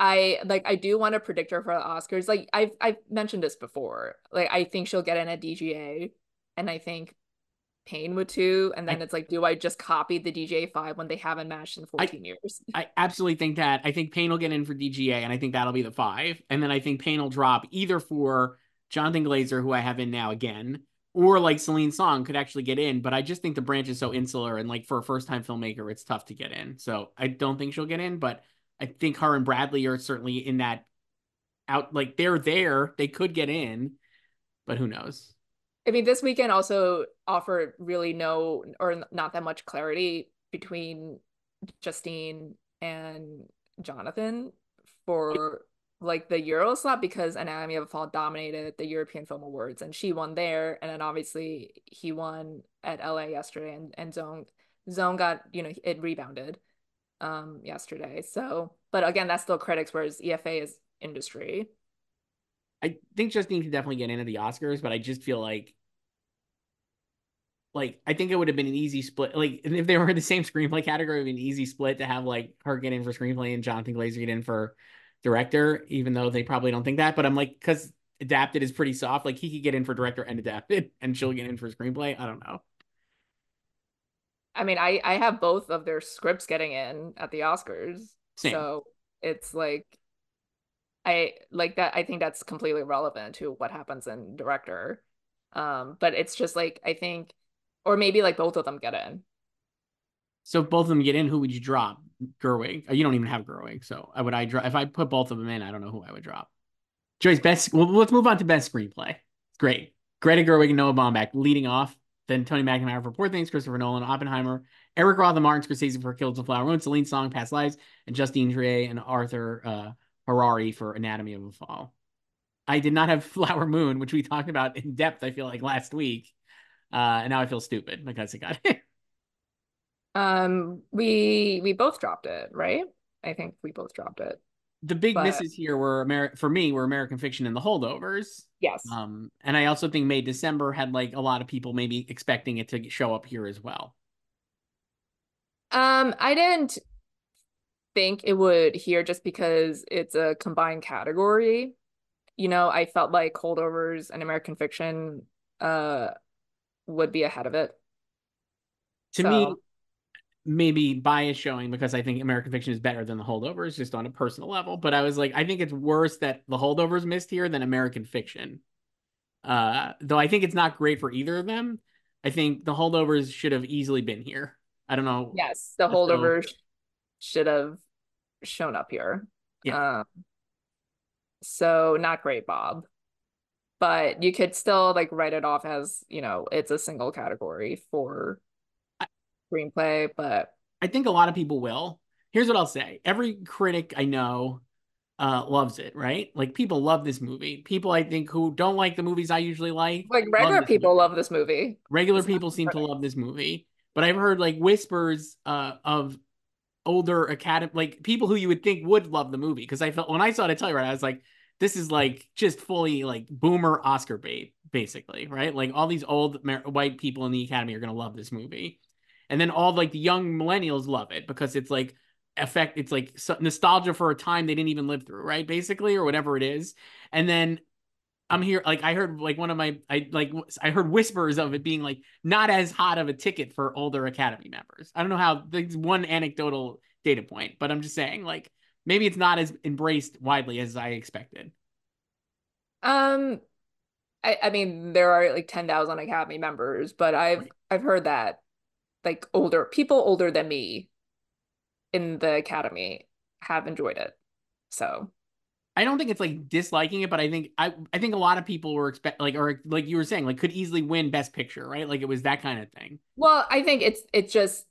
I like I do want to predict her for the Oscars. Like I've I've mentioned this before. Like I think she'll get in at DGA, and I think Payne would too. And then I, it's like, do I just copy the DGA five when they haven't matched in 14 I, years? I absolutely think that. I think Payne will get in for DGA, and I think that'll be the five. And then I think Payne will drop either for Jonathan Glazer, who I have in now again, or like Celine Song could actually get in. But I just think the branch is so insular, and like for a first time filmmaker, it's tough to get in. So I don't think she'll get in, but I think her and Bradley are certainly in that out. Like they're there, they could get in, but who knows? I mean, this weekend also offered really no or not that much clarity between Justine and Jonathan for like the Euro slot because Anatomy of a Fall dominated the European Film Awards and she won there. And then obviously he won at LA yesterday and, and Zone Zone got, you know, it rebounded um yesterday. So but again, that's still critics, whereas EFA is industry. I think Justine can definitely get into the Oscars, but I just feel like like I think it would have been an easy split. Like if they were in the same screenplay category, it would be an easy split to have like her get in for screenplay and Jonathan Glazer get in for director, even though they probably don't think that. But I'm like, because adapted is pretty soft. Like he could get in for director and adapted, and she'll get in for screenplay. I don't know. I mean, I I have both of their scripts getting in at the Oscars, Same. so it's like I like that. I think that's completely relevant to what happens in director. Um, but it's just like I think or maybe like both of them get in. So if both of them get in, who would you drop? Gerwig. You don't even have Gerwig, so I would I drop if I put both of them in. I don't know who I would drop. Joyce best. Well, let's move on to best screenplay. Great. Greta Gerwig and Noah Baumbach leading off. Then Tony McNamara for Poor Things, Christopher Nolan, Oppenheimer, Eric Roth and Martin Scorsese for Killers of Flower Moon, Celine Song, Past Lives, and Justine Triet and Arthur uh, Harari for Anatomy of a Fall. I did not have Flower Moon, which we talked about in depth. I feel like last week, uh, and now I feel stupid because it got it. Um, we we both dropped it, right? I think we both dropped it. The big But- misses here were for me were American Fiction and The Holdovers. Yes. Um, and I also think May December had like a lot of people maybe expecting it to show up here as well. Um, I didn't think it would here just because it's a combined category. You know, I felt like holdovers and American fiction uh would be ahead of it. To So- me, maybe bias showing because I think American Fiction is better than The Holdovers just on a personal level. But I was like, I think it's worse that The Holdovers missed here than American Fiction. Uh, though I think it's not great for either of them. I think The Holdovers should have easily been here. I don't know. Yes, the holdovers should have shown up here. Yeah. Um, so not great, Bob. But you could still like write it off as, you know, it's a single category for screenplay, but I think a lot of people will. Here's what I'll say. Every critic I know uh loves it, right? Like people love this movie. People I think who don't like the movies I usually like. like regular this people movie. love this movie. Regular It's people seem to love this movie. But I've heard like whispers uh of older academy like people who you would think would love the movie because I felt when I saw it i at Telluride, I was like, this is like just fully like boomer Oscar bait, basically, right? Like all these old white people in the academy are gonna love this movie, and then all like the young millennials love it because it's like effect, it's like nostalgia for a time they didn't even live through, right? Basically, or whatever it is, and then. I'm here, like I heard, like one of my, I like, I heard whispers of it being like not as hot of a ticket for older Academy members. I don't know how. There's one anecdotal data point, but I'm just saying, like, maybe it's not as embraced widely as I expected. Um, I, I mean, there are like 10,000 Academy members, but I've Right. I've heard that like older people older than me in the Academy have enjoyed it. So I don't think it's like disliking it, but I think I I think a lot of people were expect like or like you were saying like could easily win Best Picture, right? Like it was that kind of thing. Well, I think it's it's just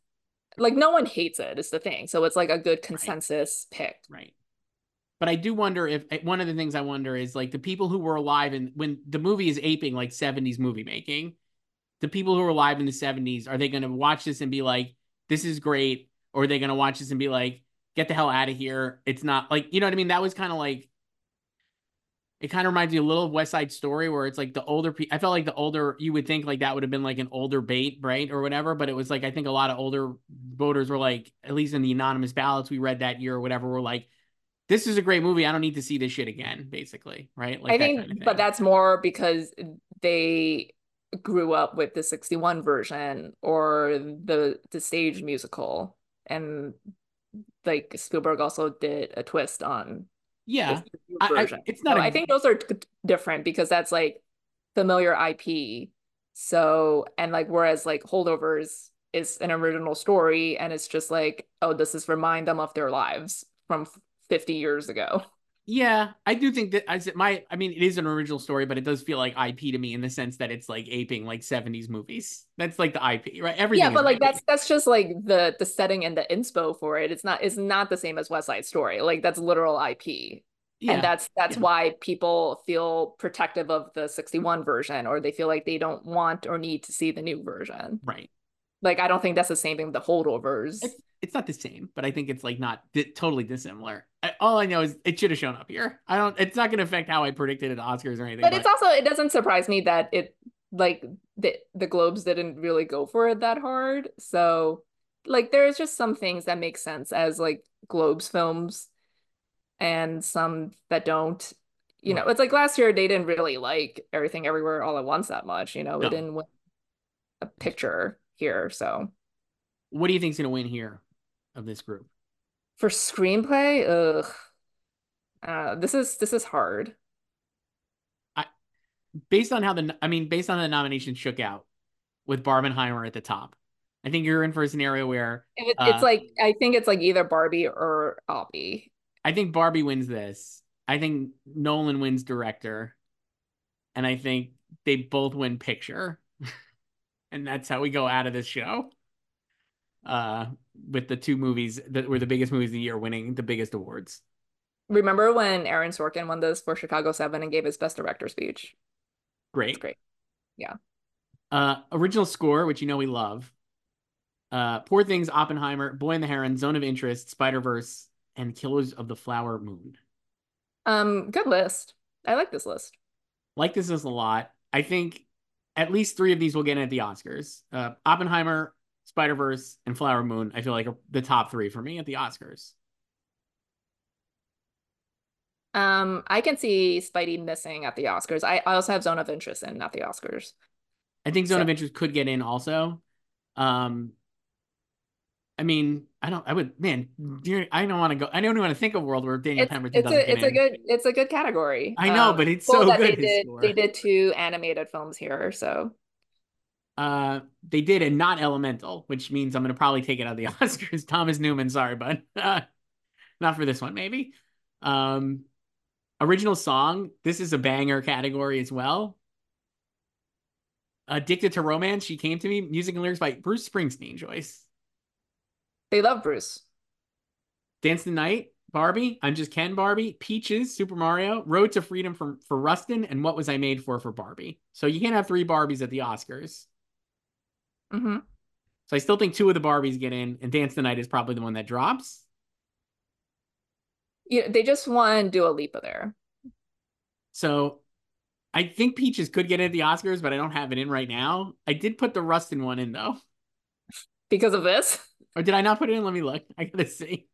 like no one hates it is the thing. So it's like a good consensus pick. Right. But I do wonder if eh, one of the things I wonder is like the people who were alive and when the movie is aping like 70s movie making, the people who were alive in the 70s, are they going to watch this and be like, this is great? Or are they going to watch this and be like, get the hell out of here? It's not like, you know what I mean? That was kind of like, it kind of reminds me a little of West Side Story where it's like the older people, I felt like the older, you would think like that would have been like an older bait, right? Or whatever. But it was like, I think a lot of older voters were like, at least in the anonymous ballots we read that year or whatever, were like, this is a great movie. I don't need to see this shit again, basically, right? Like I think, kind of but that's more because they grew up with the 61 version or the the stage musical. And like Spielberg also did a twist on yeah. I- I- it's not So a- I think those are different because that's like familiar IP. So, and like, whereas like Holdovers is an original story and it's just like, oh, this is remind them of their lives from 50 years ago. Yeah, I do think that I said my I mean it is an original story, but it does feel like IP to me in the sense that it's like aping like 70s movies. That's like the IP, right? Everything yeah, but like IP. that's that's just like the the setting and the inspo for it. It's not it's not the same as West Side Story. Like that's literal IP. yeah. And that's that's yeah. why people feel protective of the 61 version or they feel like they don't want or need to see the new version. right. Like I don't think that's the same thing with the holdovers. It's, it's not the same, but I think it's like not di- totally dissimilar. I, all I know is it should have shown up here. I don't it's not going to affect how I predicted it at Oscars or anything. but it's also it doesn't surprise me that it like the the Globes didn't really go for it that hard. So like there's just some things that make sense as like Globes films and some that don't. You know, it's like last year they didn't really like everything everywhere all at once that much. You know, No. it didn't win a picture here. So what do you think's going to win here of this group? for screenplay, ugh. Uh, this is this is hard. I, Based on how the I mean based on the nominations shook out with Barbenheimer at the top. I think you're in for a scenario where It, Uh, it's like I think it's like either Barbie or Oppie. I think Barbie wins this. I think Nolan wins director. And I think they both win picture. and that's how we go out of this show. Uh with the two movies that were the biggest movies of the year winning the biggest awards. Remember when Aaron Sorkin won this for Chicago 7 and gave his best director speech? Great. It's great. Yeah. Uh, original score, which you know we love. Uh, Poor Things, Oppenheimer, Boy and the Heron, Zone of Interest, Spider Verse, and Killers of the Flower Moon. Um, good list. I like this list. Like this list a lot. I think at least three of these will get in at the Oscars. Uh, Oppenheimer, Spider Verse, and Flower Moon. I feel like are the top three for me at the Oscars. Um, I can see Spidey missing at the Oscars. I, I also have Zone of Interest in at the Oscars. I think Zone So- of Interest could get in also. Um, I mean, I don't. I would, man. I don't want to go. I don't even want to think of a world where Daniel It's, Pemberton it's doesn't a it's a good it's a good category. I know, Um, but it's cool so good, They did they did two animated films here, so Uh, they did, and not Elemental, which means I'm gonna probably take it out of the Oscars. Thomas Newman, sorry, bud. Uh, not for this one, maybe. Um, original song. This is a banger category as well. Addicted to Romance. She came to me. Music and lyrics by Bruce Springsteen. Joyce. They love Bruce. Dance the Night, Barbie, I'm Just Ken Barbie, Peaches, Super Mario, Road to Freedom for, for Rustin, and What Was I Made For for Barbie. So you can't have three Barbies at the Oscars. hmm So I still think two of the Barbies get in, and Dance the Night is probably the one that drops. Yeah, they just won Dua Lipa there. So I think Peaches could get in at the Oscars, but I don't have it in right now. I did put the Rustin one in though. Because of this. Or did I not put it in? Let me look. I gotta see.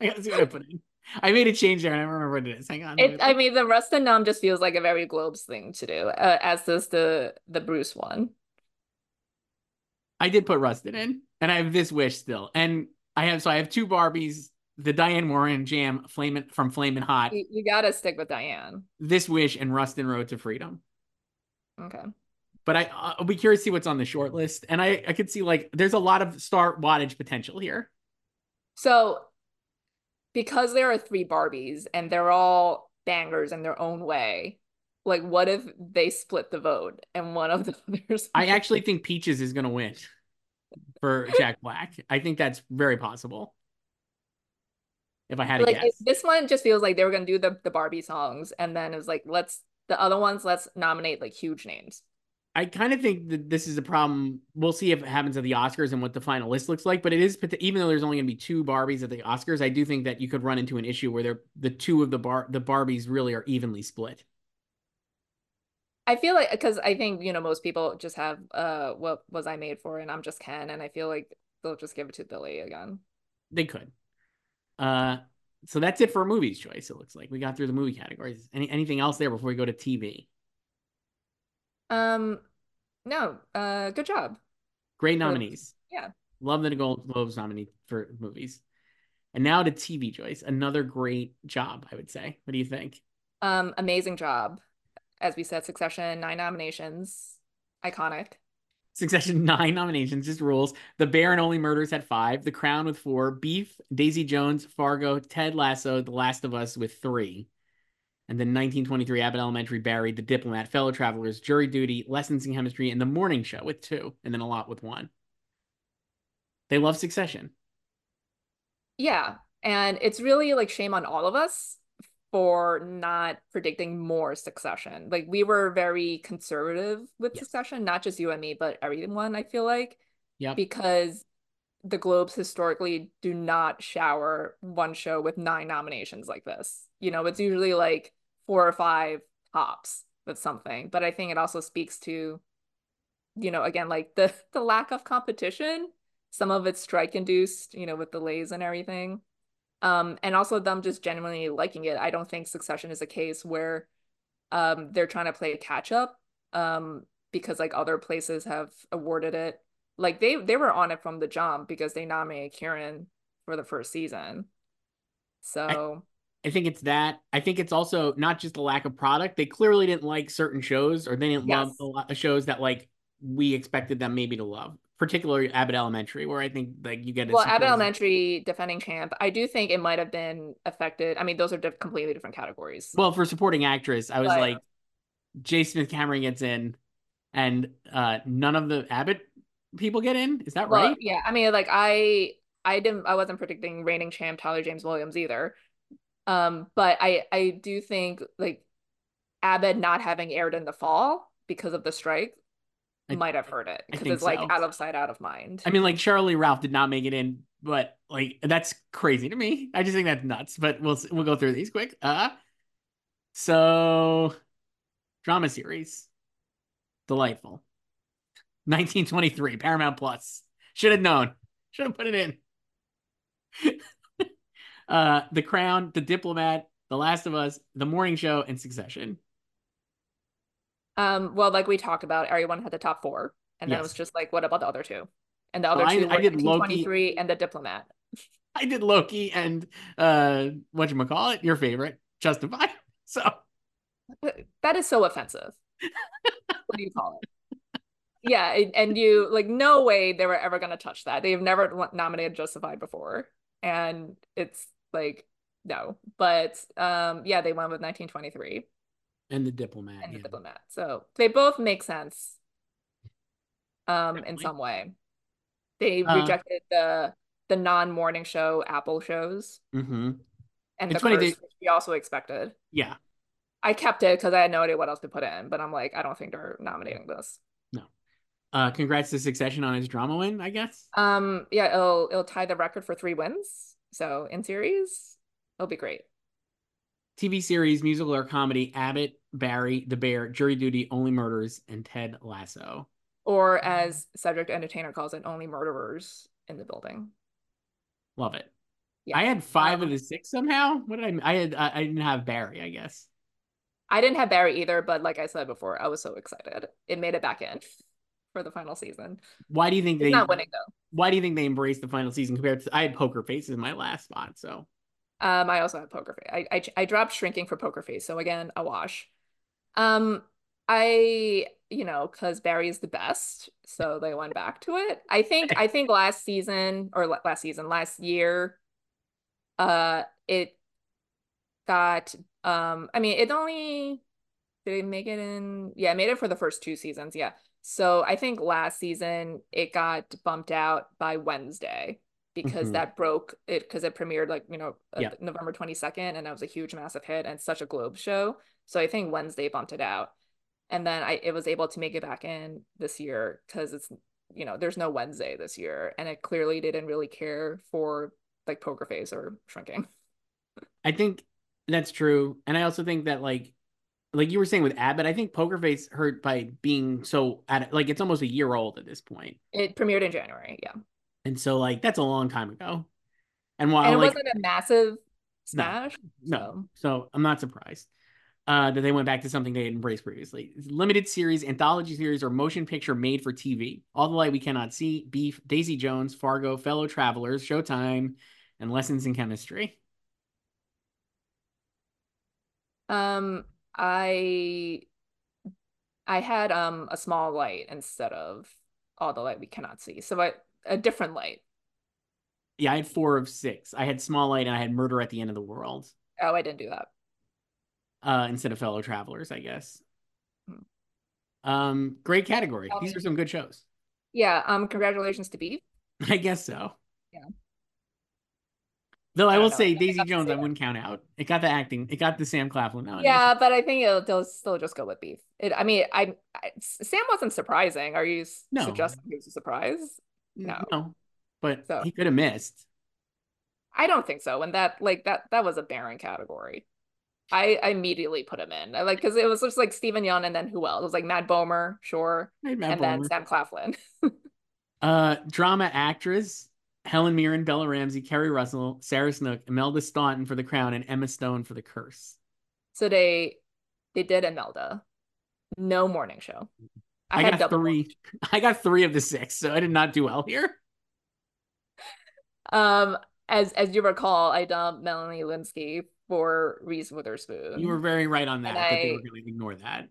I gotta see what I put in. I made a change there and I don't remember what it is. Hang on. It, I mean, the Rust and Numb just feels like a very Globes thing to do, uh, as does the the Bruce one. I did put Rustin in, and I have this wish still. And I have so I have two Barbies, the Diane Warren jam Flamin' from Flamin' Hot, You, you gotta stick with Diane. this wish, and Rustin Road to Freedom. Okay. But I uh, I'll be curious to see what's on the short list. And I I could see like there's a lot of star wattage potential here. So, because there are three Barbies and they're all bangers in their own way, like what if they split the vote and one of the others? I actually think Peaches is gonna win for Jack Black. I think that's very possible. If I had to like guess. this one just feels like they were gonna do the the Barbie songs and then it was like let's the other ones let's nominate like huge names. I kind of think that this is a problem. We'll see if it happens at the Oscars and what the final list looks like. But it is, even though there's only going to be two Barbies at the Oscars, I do think that you could run into an issue where they're the two of the bar the Barbies really are evenly split. I feel like because I think you know most people just have uh what was I made for and I'm just Ken and I feel like they'll just give it to Billie again. They could. Uh, so that's it for movies choice. It looks like we got through the movie categories. Any anything else there before we go to TV? Um, no, uh, good job. Great nominees. yeah. Love the Gold Globes nominee for movies. And now to TV, Joyce. Another great job, I would say. What do you think? Um, amazing job. As we said, Succession, nine nominations, iconic. Succession nine nominations, just rules. The Bear and Only Murders had five. The Crown with four. Beef, Daisy Jones, Fargo, Ted Lasso, The Last of Us with three. And then 1923 Abbott Elementary, Barry, The Diplomat, Fellow Travelers, Jury Duty, Lessons in Chemistry, and The Morning Show with two, and then a lot with one. They love Succession. Yeah, and it's really like shame on all of us for not predicting more Succession. Like we were very conservative with. Succession, not just you and me, but everyone, I feel like, Yep. because the Globes historically do not shower one show with nine nominations like this. You know, it's usually like four or five tops with something. But I think it also speaks to, you know, again, like the the lack of competition. Some of it's strike induced, you know, with delays and everything. Um, and also them just genuinely liking it. I don't think Succession is a case where um they're trying to play catch up um because like other places have awarded it. Like they they were on it from the jump because they nominated Kieran for the first season. So I think it's that. I think it's also not just the lack of product. They clearly didn't like certain shows or they didn't love Yes. a lot of shows that like we expected them maybe to love, particularly Abbott Elementary, where I think like you get well, Abbott Elementary defending champ. I do think it might have been affected. I mean, those are diff- completely different categories. Well, for supporting actress, I was But- like, J. Smith Cameron gets in, and uh none of the Abbott people get in. Is that Well, right? yeah. I mean, like I I didn't I wasn't predicting reigning champ Tyler James Williams either. Um, but I I do think like Abbott not having aired in the fall because of the strike I- might have hurt it because it's like out of sight, out of mind. I mean, like Sheryl Lee Ralph did not make it in, but like that's crazy to me. I just think that's nuts. But we'll we'll go through these quick. Uh, so drama series, delightful. 1923 Paramount Plus. Should have known. Should have put it in. uh, The Crown, The Diplomat, The Last of Us, The Morning Show, and Succession. Um, well, like we talked about, everyone had the top four, and then it was just like, what about the other two? And the other Well, two I were did Loki- and the Diplomat. I did Loki and uh, what you call it? Your favorite, Justified. So. That is so offensive. what do you call it? Yeah, and- and you like no way they were ever gonna touch that. They've never nominated Justified before, and it's like no. But um, yeah, they went with 1923 And the diplomat. and the. Diplomat, so they both make sense. Um, in some way, they Uh, rejected the the non morning show Apple shows hmm and It's the funny, curse, they- which we also expected. Yeah. I kept it because I had no idea what else to put in, but I'm like, I don't think they're nominating this. No. Uh, congrats to Succession on his drama win, I guess. Um, yeah, it'll it'll tie the record for three wins. So in series, it'll be great. TV series, musical or comedy, Abbott, Barry, The Bear, Jury Duty, Only Murders, and Ted Lasso. Or as Cedric the Entertainer calls it, only murderers in the building. Love it. Yeah. I had five of Um, the six somehow. What did I? I had. I, I didn't have Barry. I guess. I didn't have Barry either, but like I said before, I was so excited. It made it back in for the final season. Why do you think It's they? not winning though. Why do you think they embraced the final season compared to? I had Poker Face in my last spot. So Um, I also have Poker Face. I, I I dropped Shrinking for Poker Face, so again, a wash. Um, I you know, because Barry is the best, so they went back to it. I think I think last season or last season, last year, uh, it got um. I mean, it only did it make it in? Yeah, it made it for the first two seasons. Yeah. So I think last season it got bumped out by Wednesday because Mhm. that broke it because it premiered like you know uh, Yeah. November 22nd and that was a huge massive hit and such a Globe show. So I think Wednesday bumped it out. And then I it was able to make it back in this year because it's you know there's no Wednesday this year and it clearly didn't really care for like Poker Face or Shrinking. I think that's true, and I also think that like, like you were saying with Abbott, I think Poker Face hurt by being so at like it's almost a year old at this point, It premiered in January, yeah. and so like that's a long time ago. And while And it like wasn't a massive smash. no, so I'm not surprised. Uh, that they went back to something they had embraced previously. Limited series, anthology series, or motion picture made for TV. All the Light We Cannot See, Beef, Daisy Jones, Fargo, Fellow Travelers, Showtime, and Lessons in Chemistry. Um, I I had um a small light instead of all the light we cannot see. So I a different light. Yeah, I had four of six. I had Small Light and I had Murder at the End of the World Oh, I didn't do that. uh, instead of Fellow Travelers, I guess. Hmm. Um, great category. Um, These are some good shows. Yeah, um congratulations to Beef. I guess so. Yeah. Though I, I will know. say Daisy Jones, I wouldn't count out. It got the acting. It got the Sam Claflin nomination. Yeah, but I think it'll they'll still just go with Beef. It I mean, I, I Sam wasn't surprising. Are you No. suggesting he was a surprise? No. no, but So- he could have missed. I don't think so. And that like that that was a barren category. I, I immediately put him in. I like because it was just like Steven Yeun and then who else? It was like Matt Bomer, sure, had Matt and then Sam Claflin. Uh, drama actress Helen Mirren, Bella Ramsey, Keri Russell, Sarah Snook, Imelda Staunton for The Crown, and Emma Stone for The Curse. So they they did Imelda. No morning show. I, had got three. I got three of the six, so I did not do well here. Um, as as you recall, I dumped Melanie Lynskey for Reese Witherspoon. You were very right on that, that they I- were going to ignore that.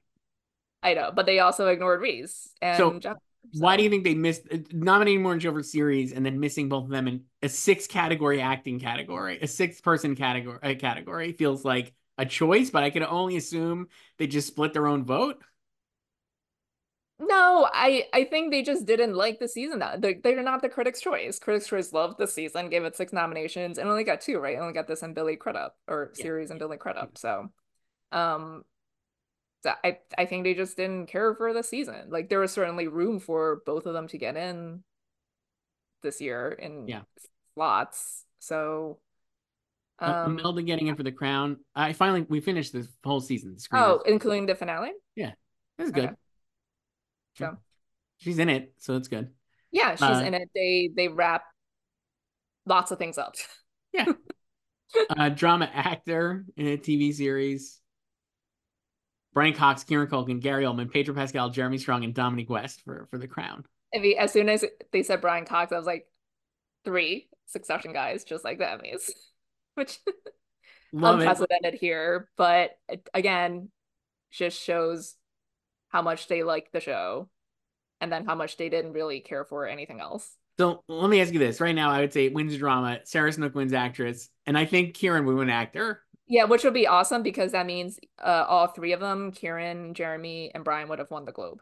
I know, but they also ignored Reese and So, Jeff. Why do you think they missed uh, nominating Show for series and then missing both of them in a six category acting category? A six person category uh, category feels like a choice, but I can only assume they just split their own vote. No, I I think they just didn't like the season. That they're, they're not the Critics' Choice. Critics' Choice loved the season, gave it six nominations, and only got two, right? Only got this and Billy Crudup or Yeah. series and Billy Crudup. So, um, I I think they just didn't care for the season. Like there was certainly room for both of them to get in this year in Yeah. slots. So, Uh, um, Imelda getting in for the crown. I finally we finished this whole season. The oh, including the finale. Yeah. It was good. okay. So She's in it, so it's good. yeah, she's Uh, in it. They they wrap lots of things up. Yeah. uh, drama actor in a TV series. Brian Cox, Kieran Culkin, Gary Oldman, Pedro Pascal, Jeremy Strong, and Dominic West for for the crown. He, as soon as they said Brian Cox, I was like, three Succession guys, just like the Emmys, which Love it. unprecedented here. But it, again, just shows how much they like the show, and then how much they didn't really care for anything else. So let me ask you this: right now, I would say it wins drama. Sarah Snook wins actress, and I think Kieran would win actor. Yeah, which would be awesome because that means uh, all three of them, Kieran, Jeremy, and Brian, would have won the Globe.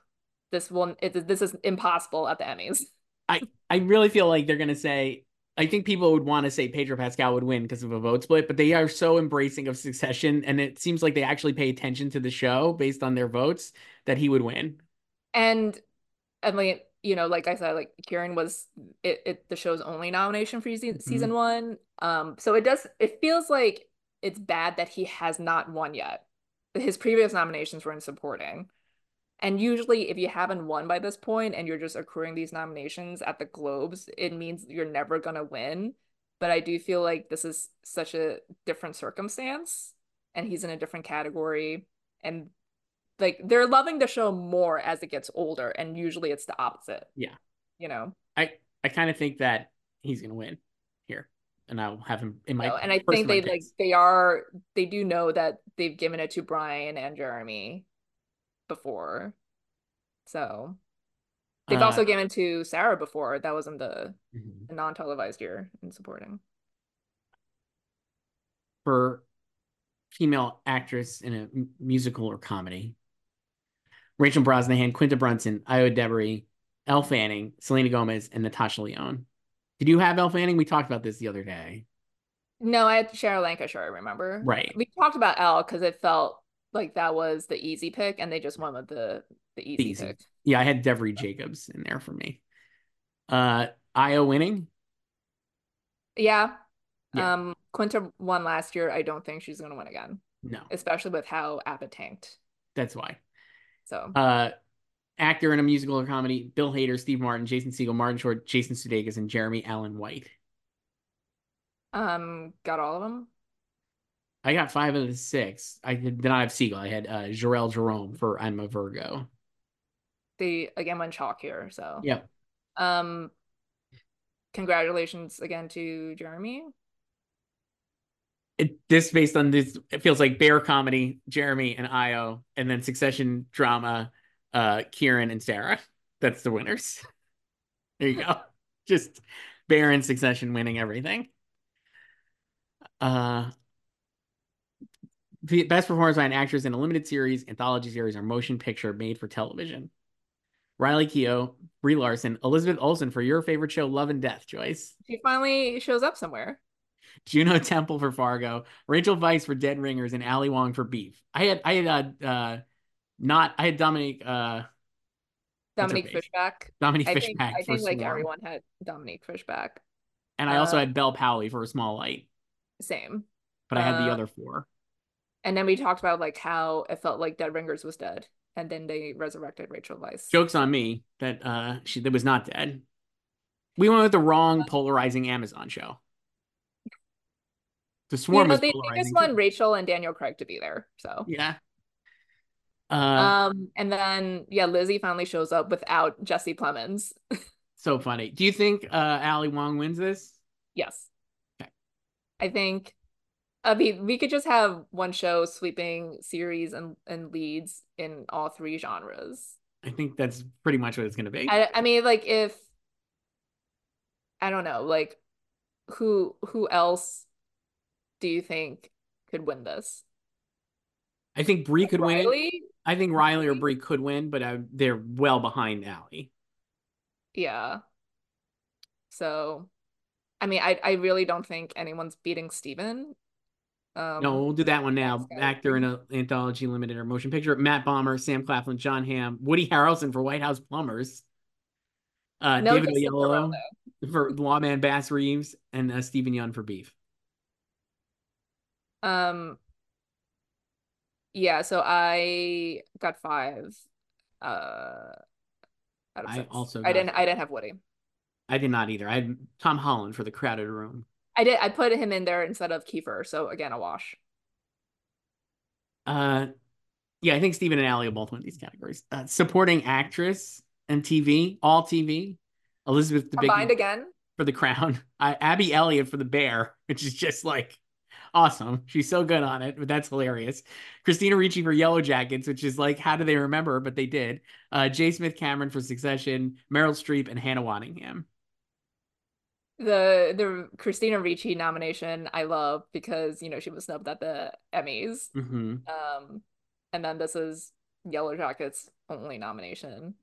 This one, it, this is impossible at the Emmys. I I really feel like they're gonna say. I think people would want to say Pedro Pascal would win because of a vote split, but they are so embracing of Succession, and it seems like they actually pay attention to the show based on their votes that he would win. And and like you know, like I said, like Kieran was it, it the show's only nomination for season, Mhm. season one. Um, so it does it feels like it's bad that he has not won yet. His previous nominations were in supporting. And usually if you haven't won by this point and you're just accruing these nominations at the Globes, it means you're never gonna win. But I do feel like this is such a different circumstance and he's in a different category and like they're loving the show more as it gets older and usually it's the opposite Yeah. you know I I kind of think that he's gonna win here, and I'll have him in my. So- and i think they like they are they do know that they've given it to brian and jeremy before so they've Uh, also given it to sarah before that was in the, mhm. the non-televised year in supporting for female actress in a m- musical or comedy. Rachel Brosnahan, Quinta Brunson, Ayo Edebiri, Elle Fanning, Selena Gomez, and Natasha Lyonne. Did you have Elle Fanning? We talked about this the other day. no i had cheryl lancashire i remember Right. we talked about elle because it felt like that was the easy pick and they just went with the the easy, easy. pick Yeah, I had Devery Jacobs in there for me. Uh Ayo winning? yeah Yeah. um quinta won last year i don't think she's gonna win again No, especially with how Abbott tanked. that's why. So Uh actor in a musical or comedy, Bill Hader, Steve Martin, Jason Segel, Martin Short, Jason Sudeikis, and Jeremy Allen White. um got all of them. I got five of the six. I did not have Segel. I had uh Jharrel Jerome for I'm a Virgo. They again went chalk here. So Yep. um congratulations again to Jeremy. It, this based on this, it feels like Bear comedy, Jeremy and Ayo, and then Succession drama, uh, Kieran and Sarah. That's the winners. There you go. Just Baron Succession winning everything. Uh, the best performance by an actress in a limited series, anthology series, or motion picture made for television. Riley Keough, Brie Larson, Elizabeth Olsen for your favorite show, Love and Death, Joyce. She finally shows up somewhere. Juno Temple for Fargo, Rachel Weisz for Dead Ringers, and Ali Wong for Beef. I had I had uh, uh not I had Dominique uh Dominique? Fishback. Dominique I think Fishback I think like Swarm. everyone had Dominique Fishback. and I also uh, had Bel Powley for a small light, Same. but I had the uh, other four. And then we talked about like how it felt like Dead Ringers was dead. And then they resurrected Rachel Weisz. Jokes on me that uh she that was not dead. We went with the Uh, wrong polarizing Amazon show. The You Swarm know, is they, they just want. Rachel and Daniel Craig to be there. So Yeah. Uh, um and then yeah, Lizzie finally shows up without Jesse Plemons. so funny. Do you think uh Ali Wong wins this? Yes. Okay. I think I mean we could just have one show sweeping series and, and leads in all three genres. I think that's pretty much what it's gonna be. I I mean like if I don't know, like who who else do you think could win this? I think Brie could win it. I think Riley or Brie could win, but uh, they're well behind Ali. yeah. So, I mean, I I really don't think anyone's beating Steven. Um, No, we'll do that one now. Actor in an anthology, limited or motion picture. Matt Bomer, Sam Claflin, Jon Hamm, Woody Harrelson for White House Plumbers. Uh, No David Oyelowo for Lawman Bass Reeves, and uh, Steven Yeun for Beef. Um, yeah, so I got five. Uh, out of I six. also I didn't. I didn't have Woody. I did not either. I had Tom Holland for The Crowded Room. I did. I put him in there instead of Kiefer. So again, a wash. Uh, yeah, I think Stephen and Ali both win these categories. Uh, supporting actress and TV, all TV. Elizabeth Combined Debicki again. for The Crown. Uh, Abby Elliott for The Bear, which is just like awesome. She's so good on it, but that's hilarious. Christina Ricci for Yellowjackets, which is like, how do they remember? But they did. Uh, J. Smith Cameron for Succession, Meryl Streep, and Hannah Waddingham. The the Christina Ricci nomination I love because you know she was snubbed at the Emmys. hmm Um, and then this is Yellowjackets only nomination.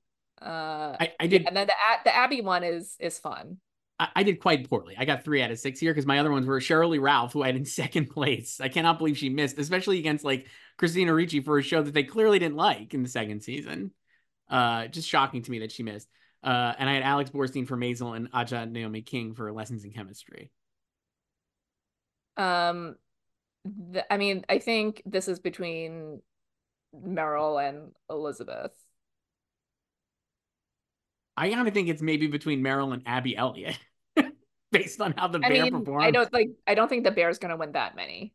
Uh, I, I did and then the the Abby one is is fun. I, I did quite poorly. I got three out of six here because my other ones were Sheryl Lee Ralph, who I had in second place. I cannot believe she missed, especially against like Christina Ricci for a show that they clearly didn't like in the second season. Uh, just shocking to me that she missed. Uh, and I had Alex Borstein for Maisel and Aja Naomi King for Lessons in Chemistry. Um, I mean, I think this is between Meryl and Elizabeth. I kind of think it's maybe between Meryl and Abby Elliott, based on how the I bear mean, performed. I don't like. I don't think the Bear's gonna win that many.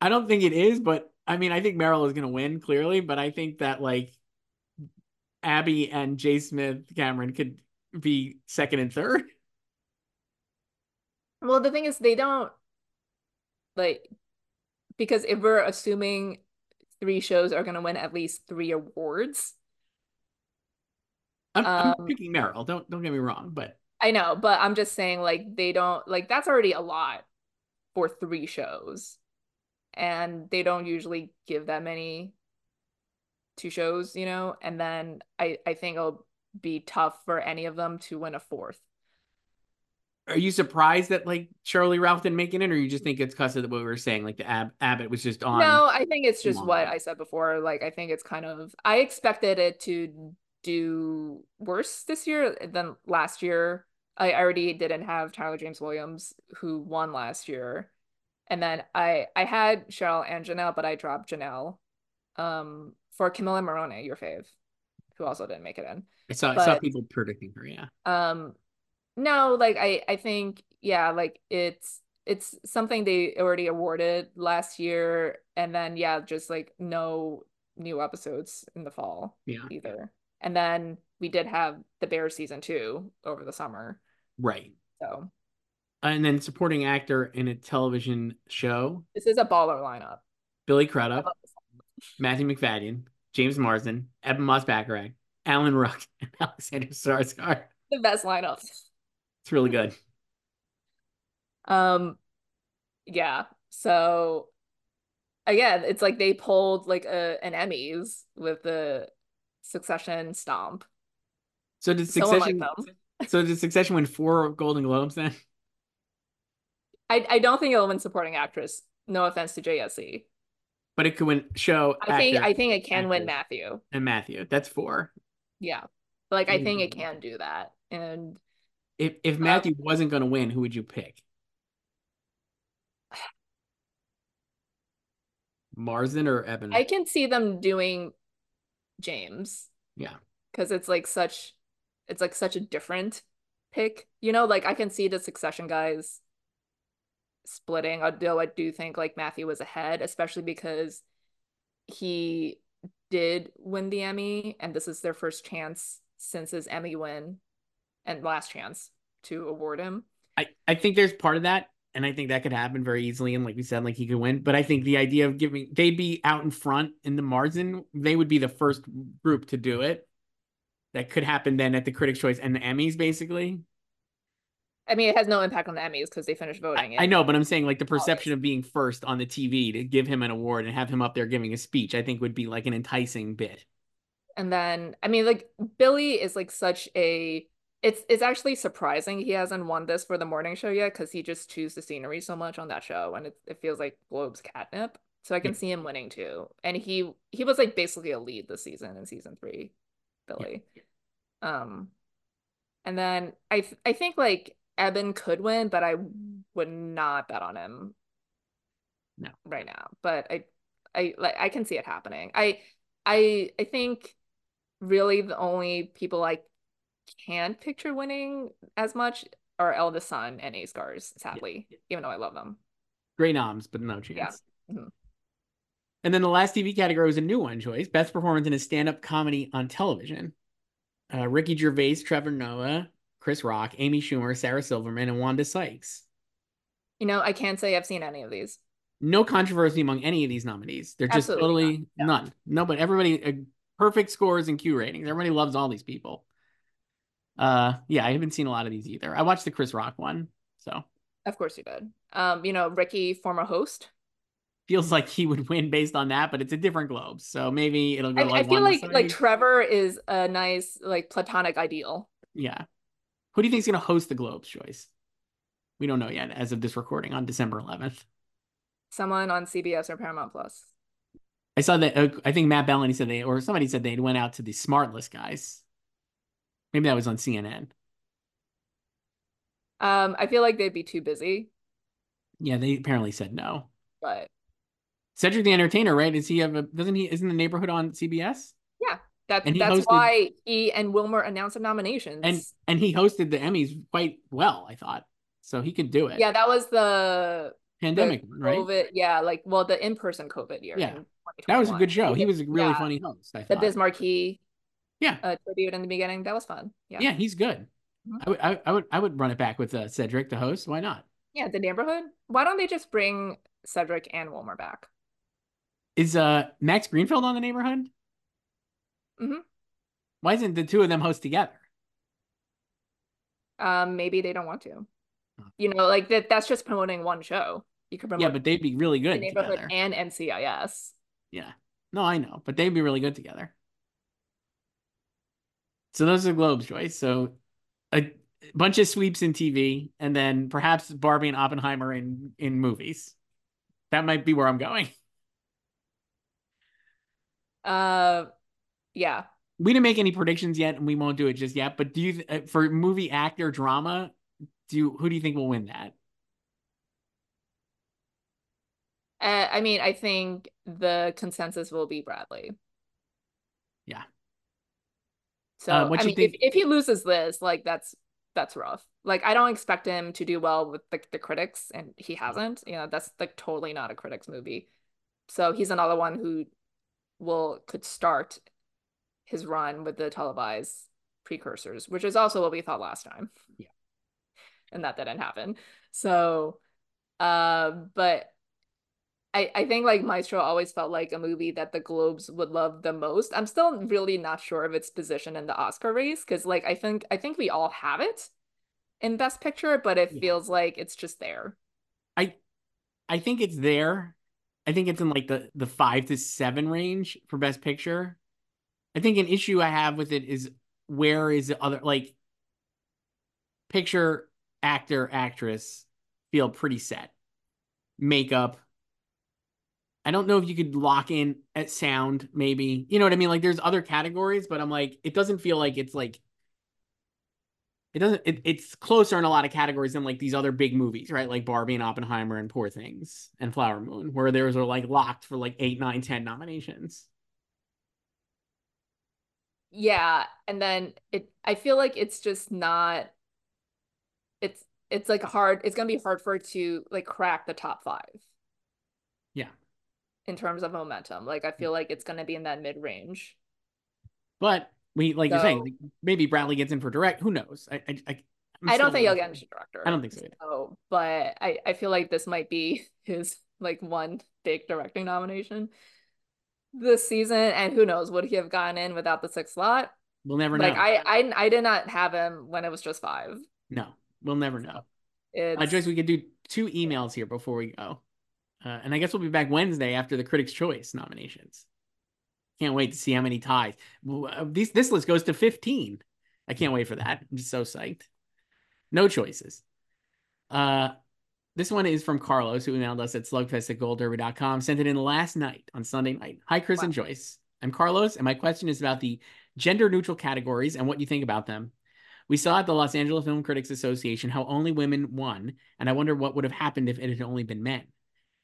I don't think it is, but I mean, I think Meryl is going to win clearly, but I think that like Abby and J. Smith Cameron could be second and third. Well, the thing is, they don't like because if we're assuming three shows are gonna win at least three awards, I'm, I'm Um, picking Meryl. Don't don't get me wrong, but I know, but I'm just saying like they don't like that's already a lot for three shows. And they don't usually give that many two shows, you know, and then I I think it'll be tough for any of them to win a fourth. are you surprised that like Sheryl Lee Ralph didn't make it in, or you just think it's because of what we were saying, like the Ab- Abbott was just on? No, I think it's just what I said before. Like I think it's kind of I expected it to do worse this year than last year. I already didn't have Tyler James Williams who won last year. And then I I had Cheryl and Janelle, but I dropped Janelle um for Camila Morrone, your fave, who also didn't make it in. I saw I saw people predicting her. Yeah, Um no, like I I think yeah, like it's it's something they already awarded last year and then yeah, just like no new episodes in the fall yeah, either. And then we did have the Bear season 2 over the summer. right. So, And then supporting actor in a television show: this is a baller lineup. Billy Crudup. Matthew Macfadyen, James Marsden, Ebon Moss Bachrach, Alan Ruck, and Alexander Skarsgård. The best lineup. It's really good. Um yeah. So again, it's like they pulled like a an Emmys with the Succession stomp. So did Succession? so did Succession win four Golden Globes then? I I don't think it'll win supporting actress. No offense to JSC. But it could win show, I think I think it can win. Matthew. and Matthew. That's four. Yeah. Like I think it Mm. can do that. And If if Matthew wasn't going to win, who would you pick? Marsden or Ebon? I can see them doing James yeah, because it's like such it's like such a different pick. You know, like I can see the succession guys splitting, although I do think like Matthew was ahead, especially because he did win the Emmy and this is their first chance since his Emmy win and last chance to award him. I I think there's part of that, and I think that could happen very easily. And like we said, like he could win. But I think the idea of giving they'd be out in front in the Marsden, they would be the first group to do it. That could happen then at the Critics' Choice and the Emmys, basically. I mean, it has no impact on the Emmys because they finished voting. I in- know, but I'm saying like the perception of being first on the TV to give him an award and have him up there giving a speech, I think would be like an enticing bit. And then, I mean, like Billy is like such a. It's it's actually surprising he hasn't won this for the morning show yet because he just chews the scenery so much on that show, and it it feels like Globe's catnip. So I can Yeah. see him winning too. And he he was like basically a lead this season in season three, Billy. Um, and then I th- I think like Ebon could win, but I would not bet on him. No. right now. But I I like I can see it happening. I I I think really the only people I can't picture winning as much are Eldest Son and Ace Scars, sadly, even though I love them. Great noms, but no chance. Mhm. And then the last TV category was a new one choice best performance in a stand up comedy on television. Uh, Ricky Gervais, Trevor Noah, Chris Rock, Amy Schumer, Sarah Silverman, and Wanda Sykes. You know, I can't say I've seen any of these. No controversy among any of these nominees. They're just Absolutely totally not. None. No, but everybody uh, perfect scores and Q ratings. Everybody loves all these people. Uh, yeah, I haven't seen a lot of these either. I watched the Chris Rock one, so Of course you did. Um, you know, Ricky, former host. feels like he would win based on that, but it's a different globe, so maybe it'll go I, like I feel like like Trevor is a nice like platonic ideal. Yeah. Who do you think is going to host the Globes choice? We don't know yet as of this recording on December 11th. Someone on CBS or Paramount Plus. I saw that. Uh, I think Matt Belloni said they, or somebody said they went out to the Smartless guys. Maybe that was on CNN. Um, I feel like they'd be too busy, Yeah, they apparently said no. but Cedric the Entertainer, right? Is he have a? Doesn't he? Isn't the neighborhood on CBS? that And he that's hosted- why he and Wilmer announced the nominations. And and he hosted the Emmys quite well, I thought. So he could do it. yeah, that was the pandemic the one, right? COVID, yeah, like well, the in-person COVID year. Yeah. That was a good show. He was a really Yeah. funny host. I The thought. Biz Markie Yeah. uh, tribute in the beginning. That was fun. Yeah. yeah, he's good. Mhm. I would, I, I would, I would run it back with uh, Cedric, the host. Why not? Yeah, the neighborhood. Why don't they just bring Cedric and Wilmer back? Is uh Max Greenfield on the neighborhood? Mm-hmm. Why isn't the two of them host together? Um, maybe they don't want to. Huh. You know, like that that's just promoting one show. You could promote Yeah, but they'd be really the good neighborhood together. and NCIS. Yeah. No, I know, but they'd be really good together. So those are Globes, Joyce. So a bunch of sweeps in TV, and then perhaps Barbie and Oppenheimer in in movies. That might be where I'm going. Uh yeah. We didn't make any predictions yet, and we won't do it just yet. But do you, uh, for movie actor drama, do you, who do you think will win that? Uh, I mean, I think the consensus will be Bradley. Yeah. So Uh, what I you mean, think- if if he loses this, like that's that's rough. Like I don't expect him to do well with the, the critics, and he hasn't. You know, that's like totally not a critics movie. So he's another one who will could start his run with the televised precursors, which is also what we thought last time. Yeah. And that didn't happen. So uh but I, I think like Maestro always felt like a movie that the Globes would love the most. I'm still really not sure of its position in the Oscar race because like I think I think we all have it in Best Picture, but it Yeah. feels like it's just there. I I think it's there. I think it's in like the the five to seven range for best picture. I think an issue I have with it is where is the other like picture actor actress feel pretty set makeup. I don't know if you could lock in at sound maybe. You know what I mean? Like there's other categories, but I'm like it doesn't feel like it's like it doesn't it, it's closer in a lot of categories than like these other big movies right like barbie and oppenheimer and poor things and flower moon where theirs are like locked for like eight nine ten nominations Yeah, and then it I feel like it's just not it's it's like hard it's gonna be hard for it to like crack the top five. Yeah. In terms of momentum. Like I feel like it's gonna be in that mid range. but we like you're saying like, maybe bradley gets in for direct who knows i i, I, I'm don't think he'll get into director. I don't think so either. So, but I, I feel like this might be his like one big directing nomination this season. And who knows, would he have gotten in without the sixth slot? we'll never Like know I, I I did not have him when it was just five. no We'll never know. It's... Uh, Joyce, we could do two emails here before we go. Uh, and I guess we'll be back Wednesday after the Critics' Choice nominations. Can't wait to see how many ties. Uh, these, this list goes to 15. I can't wait for that. I'm just so psyched. No choices. Uh, this one is from Carlos, who emailed us at slugfest at goldderby.com. Sent it in last night on Sunday night. Hi, Chris wow. and Joyce. I'm Carlos, and my question is about the gender neutral categories and what you think about them. We saw at the Los Angeles Film Critics Association how only women won, and I wonder what would have happened if it had only been men.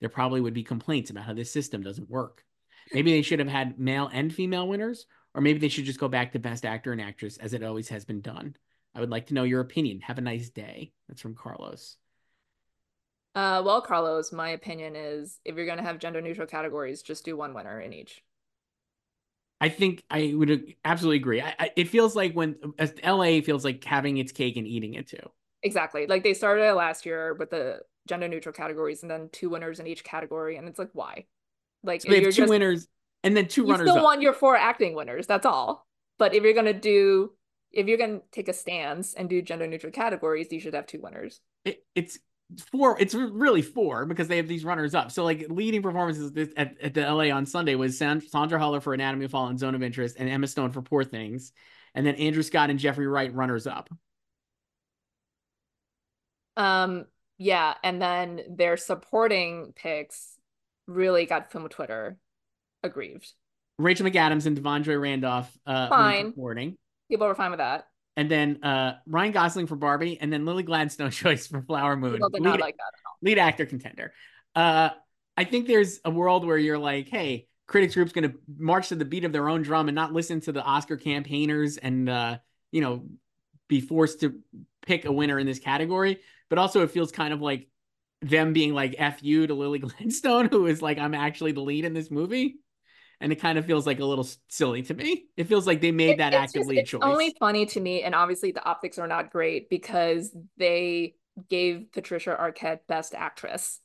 There probably would be complaints about how this system doesn't work. Maybe they should have had male and female winners, or maybe they should just go back to Best Actor and Actress as it always has been done. I would like to know your opinion. Have a nice day. That's from Carlos. Uh, well, Carlos, my opinion is if you're going to have gender neutral categories, just do one winner in each. I think I would absolutely agree. I, I, it feels like when LA feels like having its cake and eating it too. Exactly. Like they started last year with the gender neutral categories and then two winners in each category, and it's like why? Like so they have two just, winners and then two you runners. You still up. want your four acting winners. That's all. But if you're gonna do, if you're gonna take a stance and do gender neutral categories, you should have two winners. It, it's four it's really four because they have these runners up so like leading performances at, at the la on sunday was sandra Hüller for anatomy of fall and zone of interest and emma stone for poor things and then andrew scott and jeffrey wright runners up um yeah and then their supporting picks really got film twitter aggrieved rachel mcadams and Da'Vine Joy randolph uh fine supporting people were fine with that and then uh, Ryan Gosling for Barbie, and then Lily Gladstone choice for Flower Moon. Lead, like lead, actor contender. Uh, I think there's a world where you're like, hey, critics group's going to march to the beat of their own drum and not listen to the Oscar campaigners and uh, you know be forced to pick a winner in this category. But also, it feels kind of like them being like "f you" to Lily Gladstone, who is like, I'm actually the lead in this movie and it kind of feels like a little silly to me. It feels like they made it, that actively just, a choice. It's only funny to me, and obviously the optics are not great because they gave Patricia Arquette Best Actress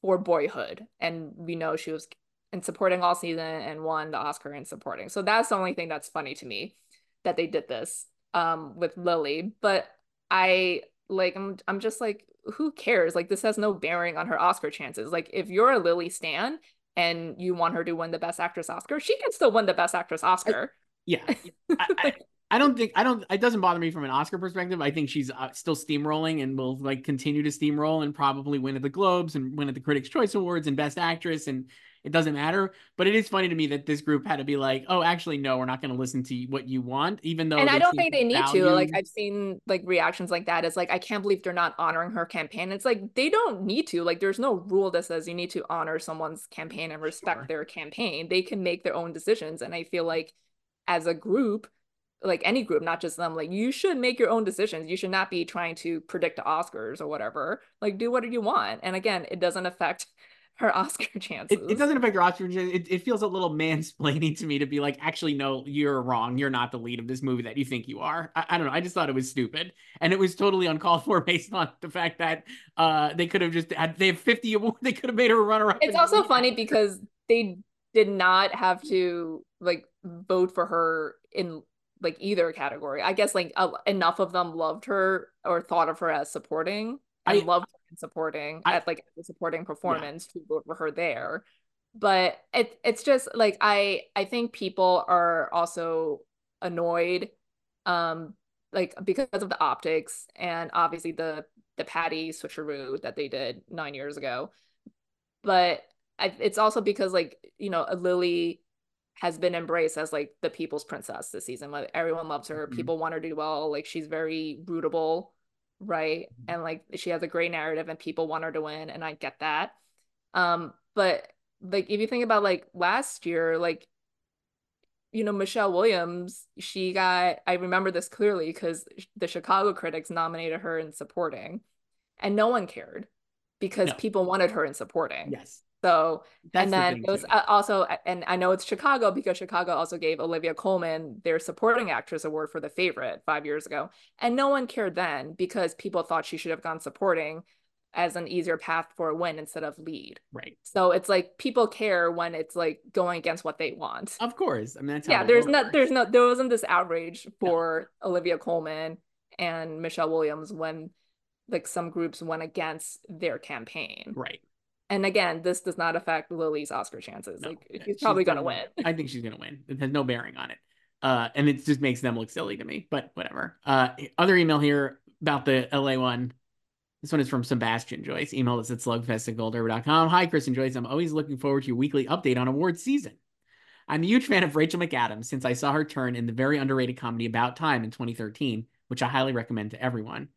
for Boyhood, and we know she was in supporting all season and won the Oscar in supporting. So that's the only thing that's funny to me that they did this um with Lily. But I like I'm I'm just like who cares? Like this has no bearing on her Oscar chances. Like if you're a Lily Stan and you want her to win the best actress Oscar, she can still win the best actress Oscar. I, yeah. I, I, I, don't think I don't it doesn't bother me from an Oscar perspective. I think she's uh, still steamrolling and will like continue to steamroll and probably win at the Globes and win at the Critics Choice Awards and best actress and it doesn't matter. But it is funny to me that this group had to be like, oh, actually, no, we're not going to listen to what you want, even though. And I don't think they need value... to. Like I've seen like reactions like that. It's like I can't believe they're not honoring her campaign. It's like they don't need to. Like there's no rule that says you need to honor someone's campaign and respect sure. their campaign. They can make their own decisions, and I feel like as a group like any group, not just them, like you should make your own decisions. You should not be trying to predict Oscars or whatever. Like do what you want. And again, it doesn't affect her Oscar chances. It, it, doesn't affect her Oscar chances. It, it feels a little mansplaining to me to be like, actually, no, you're wrong. You're not the lead of this movie that you think you are. I, I don't know. I just thought it was stupid, and it was totally uncalled for based on the fact that uh they could have just had they have 50 awards. They could have made her a runner up. It's also funny because they did not have to like vote for her in like either category. I guess like uh, enough of them loved her or thought of her as supporting I, loved her in supporting I, at like the supporting performance yeah. to vote for her there. But it it's just like I I think people are also annoyed um like because of the optics and obviously the the Patty switcheroo that they did nine years ago. But I, it's also because like you know Lily has been embraced as like the people's princess this season. Like everyone loves her. Mm-hmm. People want her to do well. Like she's very rootable right mm-hmm. and like she has a great narrative and people want her to win and i get that um but like if you think about like last year like you know michelle williams she got i remember this clearly because the chicago critics nominated her in supporting and no one cared because no. people wanted her in supporting yes so That's and then the it was too. Uh, also and I know it's Chicago because Chicago also gave Olivia Colman their supporting actress award for the favorite 5 years ago and no one cared then because people thought she should have gone supporting as an easier path for a win instead of lead. Right. So it's like people care when it's like going against what they want. Of course. I mean Yeah, there's no there's no there wasn't this outrage for no. Olivia Colman and Michelle Williams when like some groups went against their campaign. Right. And again, this does not affect Lily's Oscar chances. No, like yeah, she's probably gonna gonna win. I think she's gonna win. It has no bearing on it. Uh, and it just makes them look silly to me, but whatever. Uh, other email here about the LA one. This one is from Sebastian Joyce. Email us at slugfest at goldderby.com. Hi, Chris and Joyce. I'm always looking forward to your weekly update on awards season. I'm a huge fan of Rachel McAdams since I saw her turn in the very underrated comedy About Time in 2013, which I highly recommend to everyone.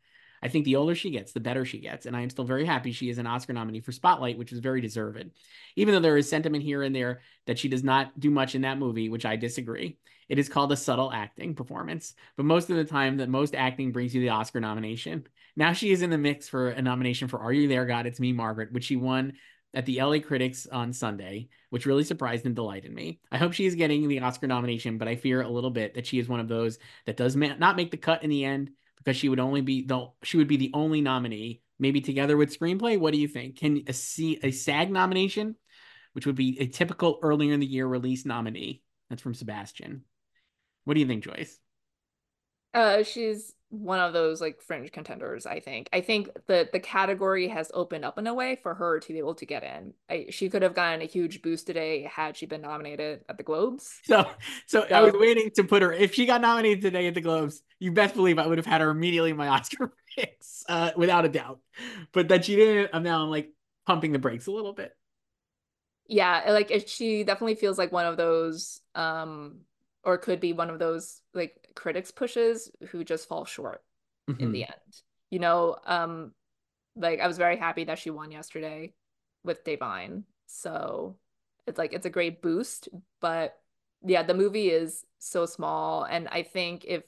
I think the older she gets, the better she gets, and I am still very happy she is an Oscar nominee for Spotlight, which was very deserved. Even though there is sentiment here and there that she does not do much in that movie, which I disagree. It is called a subtle acting performance, but most of the time, that most acting brings you the Oscar nomination. Now she is in the mix for a nomination for Are You There, God? It's Me, Margaret, which she won at the LA Critics on Sunday, which really surprised and delighted me. I hope she is getting the Oscar nomination, but I fear a little bit that she is one of those that does not make the cut in the end because she would only be the she would be the only nominee, maybe together with screenplay. What do you think? Can a see a SAG nomination, which would be a typical earlier in the year release nominee? That's from Sebastian. What do you think, Joyce? Uh, she's one of those like fringe contenders. I think. I think the the category has opened up in a way for her to be able to get in. I, she could have gotten a huge boost today had she been nominated at the Globes. So, so, so I was waiting to put her. If she got nominated today at the Globes, you best believe I would have had her immediately in my Oscar picks, uh, without a doubt. But that she didn't. I'm now I'm like pumping the brakes a little bit. Yeah, like it, she definitely feels like one of those um or could be one of those like critics pushes who just fall short mm-hmm. in the end. You know, um like I was very happy that she won yesterday with Da'Vine. So it's like it's a great boost, but yeah, the movie is so small and I think if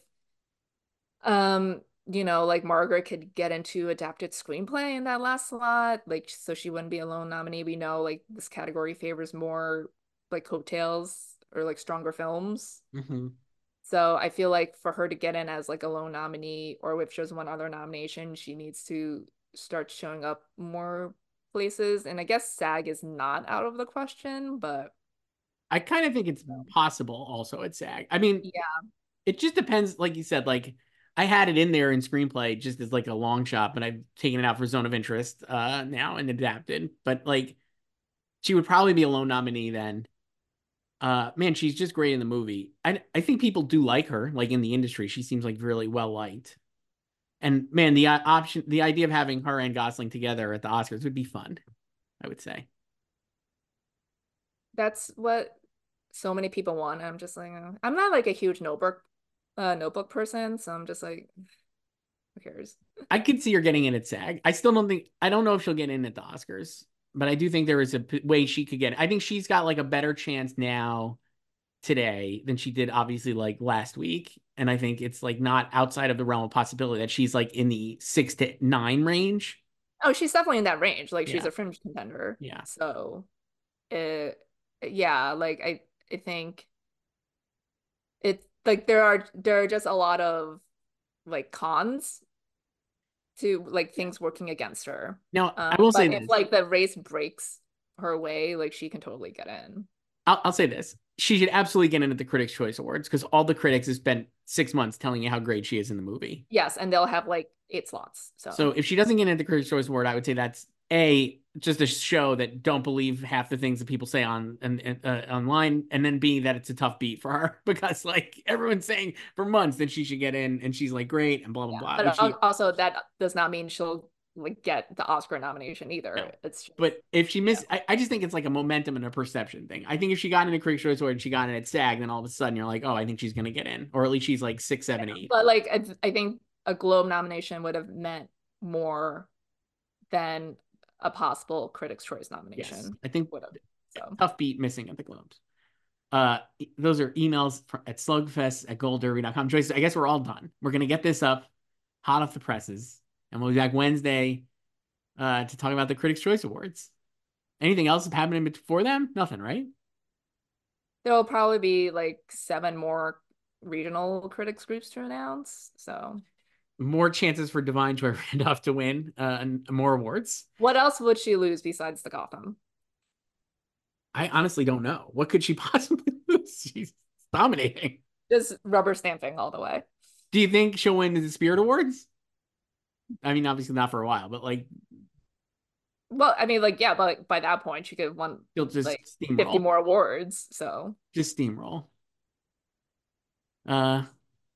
um you know, like Margaret could get into adapted screenplay in that last slot, like so she wouldn't be a lone nominee. We know like this category favors more like coattails or like stronger films. Mm-hmm. So I feel like for her to get in as like a lone nominee, or if she has one other nomination, she needs to start showing up more places. And I guess SAG is not out of the question, but I kind of think it's possible also at SAG. I mean, yeah, it just depends. Like you said, like I had it in there in screenplay just as like a long shot, but I've taken it out for zone of interest uh now and adapted. But like she would probably be a lone nominee then uh man she's just great in the movie. I i think people do like her like in the industry. She seems like really well liked. And man the uh, option the idea of having her and gosling together at the oscars would be fun i would say. That's what so many people want. I'm just like uh, i'm not like a huge notebook uh notebook person so i'm just like who cares? I could see her getting in at sag. I still don't think i don't know if she'll get in at the oscars but I do think there is a p- way she could get it. I think she's got like a better chance now today than she did obviously like last week. And I think it's like not outside of the realm of possibility that she's like in the six to nine range. Oh, she's definitely in that range. Like she's yeah. a fringe contender. Yeah. So it yeah, like I I think it's like there are there are just a lot of like cons to like things working against her. Now, um, I will say if this. like the race breaks her way, like she can totally get in. I'll, I'll say this: she should absolutely get in at the Critics' Choice Awards because all the critics have spent six months telling you how great she is in the movie. Yes, and they'll have like eight slots. So, so if she doesn't get in at the Critics' Choice Award, I would say that's a just a show that don't believe half the things that people say on and uh, online, and then b that it's a tough beat for her because like everyone's saying for months that she should get in, and she's like great and blah blah yeah, blah. But she, also that does not mean she'll like get the Oscar nomination either. No. It's just, but if she missed, yeah. I, I, just think it's like a momentum and a perception thing. I think if she got in a Critics' Choice Award and she got in at SAG, then all of a sudden you're like, oh, I think she's gonna get in, or at least she's like six, seven, yeah. eight. But like I, I think a Globe nomination would have meant more than a possible Critics' Choice nomination. Yes, I think would have. So. Tough beat missing at the Globes. Uh, those are emails at slugfest at goldderby.com. Joyce, I guess we're all done. We're going to get this up hot off the presses, and we'll be back Wednesday uh, to talk about the Critics' Choice Awards. Anything else happening before them? Nothing, right? There'll probably be like seven more regional critics groups to announce. So more chances for Da'Vine Joy Randolph to win uh, and more awards. What else would she lose besides the Gotham? I honestly don't know. What could she possibly lose? She's dominating. Just rubber stamping all the way. Do you think she'll win the Spirit Awards? I mean, obviously not for a while, but like well, I mean, like, yeah, but like, by that point, she could have won you'll just like steamroll. 50 more awards. So, Just steamroll. Uh,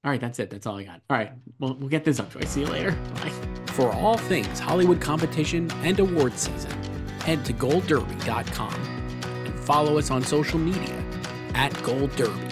all right, that's it. That's all I got. All right, we'll we'll get this up. Joy. See you later. Bye. For all things Hollywood competition and award season, head to goldderby.com and follow us on social media at Gold Derby.